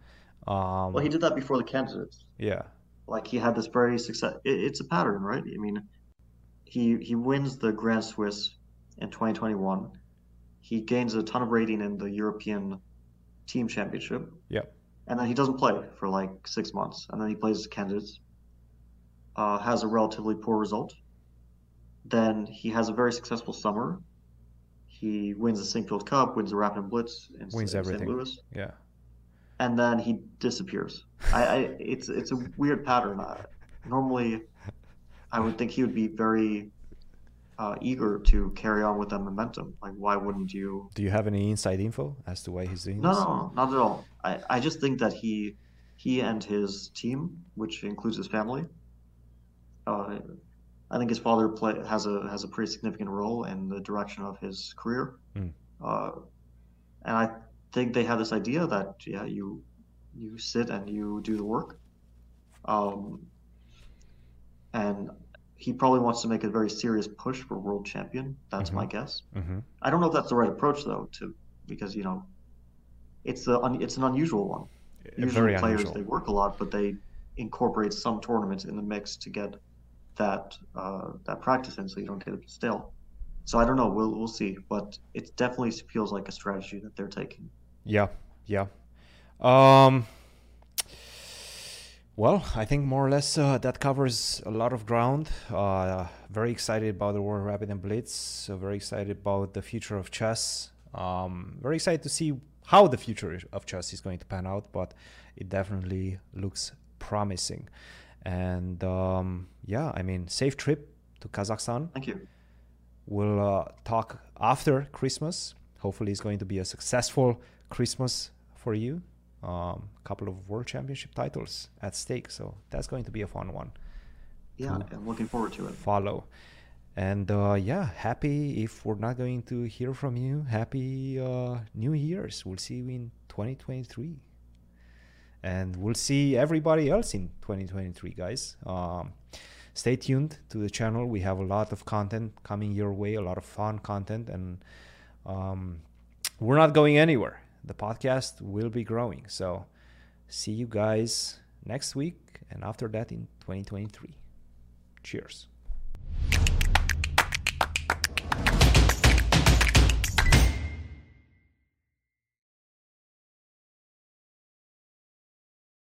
Um, Well, he did that before the candidates. Yeah. Like he had this very success. It, it's a pattern, right? I mean, he he wins the Grand Swiss in 2021. He gains a ton of rating in the European Team Championship. Yeah. and then he doesn't play for like six months, and then he plays as candidates. Uh, has a relatively poor result. Then he has a very successful summer. He wins the Sinquefield Cup, wins the Rapid and Blitz in, Wins in everything. St. Louis, Yeah. and then he disappears. I, I it's it's a weird pattern. I, normally, I would think he would be very uh, eager to carry on with that momentum. Like, why wouldn't you? Do you have any inside info as to why he's doing No, this? no, no, not at all. I, I just think that he he and his team, which includes his family, uh, I think his father play, has a has a pretty significant role in the direction of his career. Mm. Uh, and I think they have this idea that yeah, you you sit and you do the work. Um, and he probably wants to make a very serious push for world champion. That's my guess. Mm-hmm. I don't know if that's the right approach though, to because you know, it's a it's an unusual one. Usually Very players unusual. they work a lot, but they incorporate some tournaments in the mix to get that uh, that practice in, so you don't get it stale. So I don't know. We'll we'll see, but it definitely feels like a strategy that they're taking. Yeah, yeah. Um, well, I think more or less uh, that covers a lot of ground. Uh, very excited about the World Rapid and Blitz. So very excited about the future of chess. Um, very excited to see how the future of chess is going to pan out, but it definitely looks promising. And um, yeah, I mean, safe trip to Kazakhstan. Thank you. We'll uh, talk after Christmas. Hopefully, it's going to be a successful Christmas for you. A um, couple of world championship titles at stake, so that's going to be a fun one. Yeah, I'm looking forward to it. Follow. And uh, yeah, happy if we're not going to hear from you. Happy uh, New Year's. We'll see you in 2023. And we'll see everybody else in 2023, guys. Um, stay tuned to the channel. We have a lot of content coming your way, a lot of fun content, and um, we're not going anywhere. The podcast will be growing. So, see you guys next week and after that in 2023. Cheers.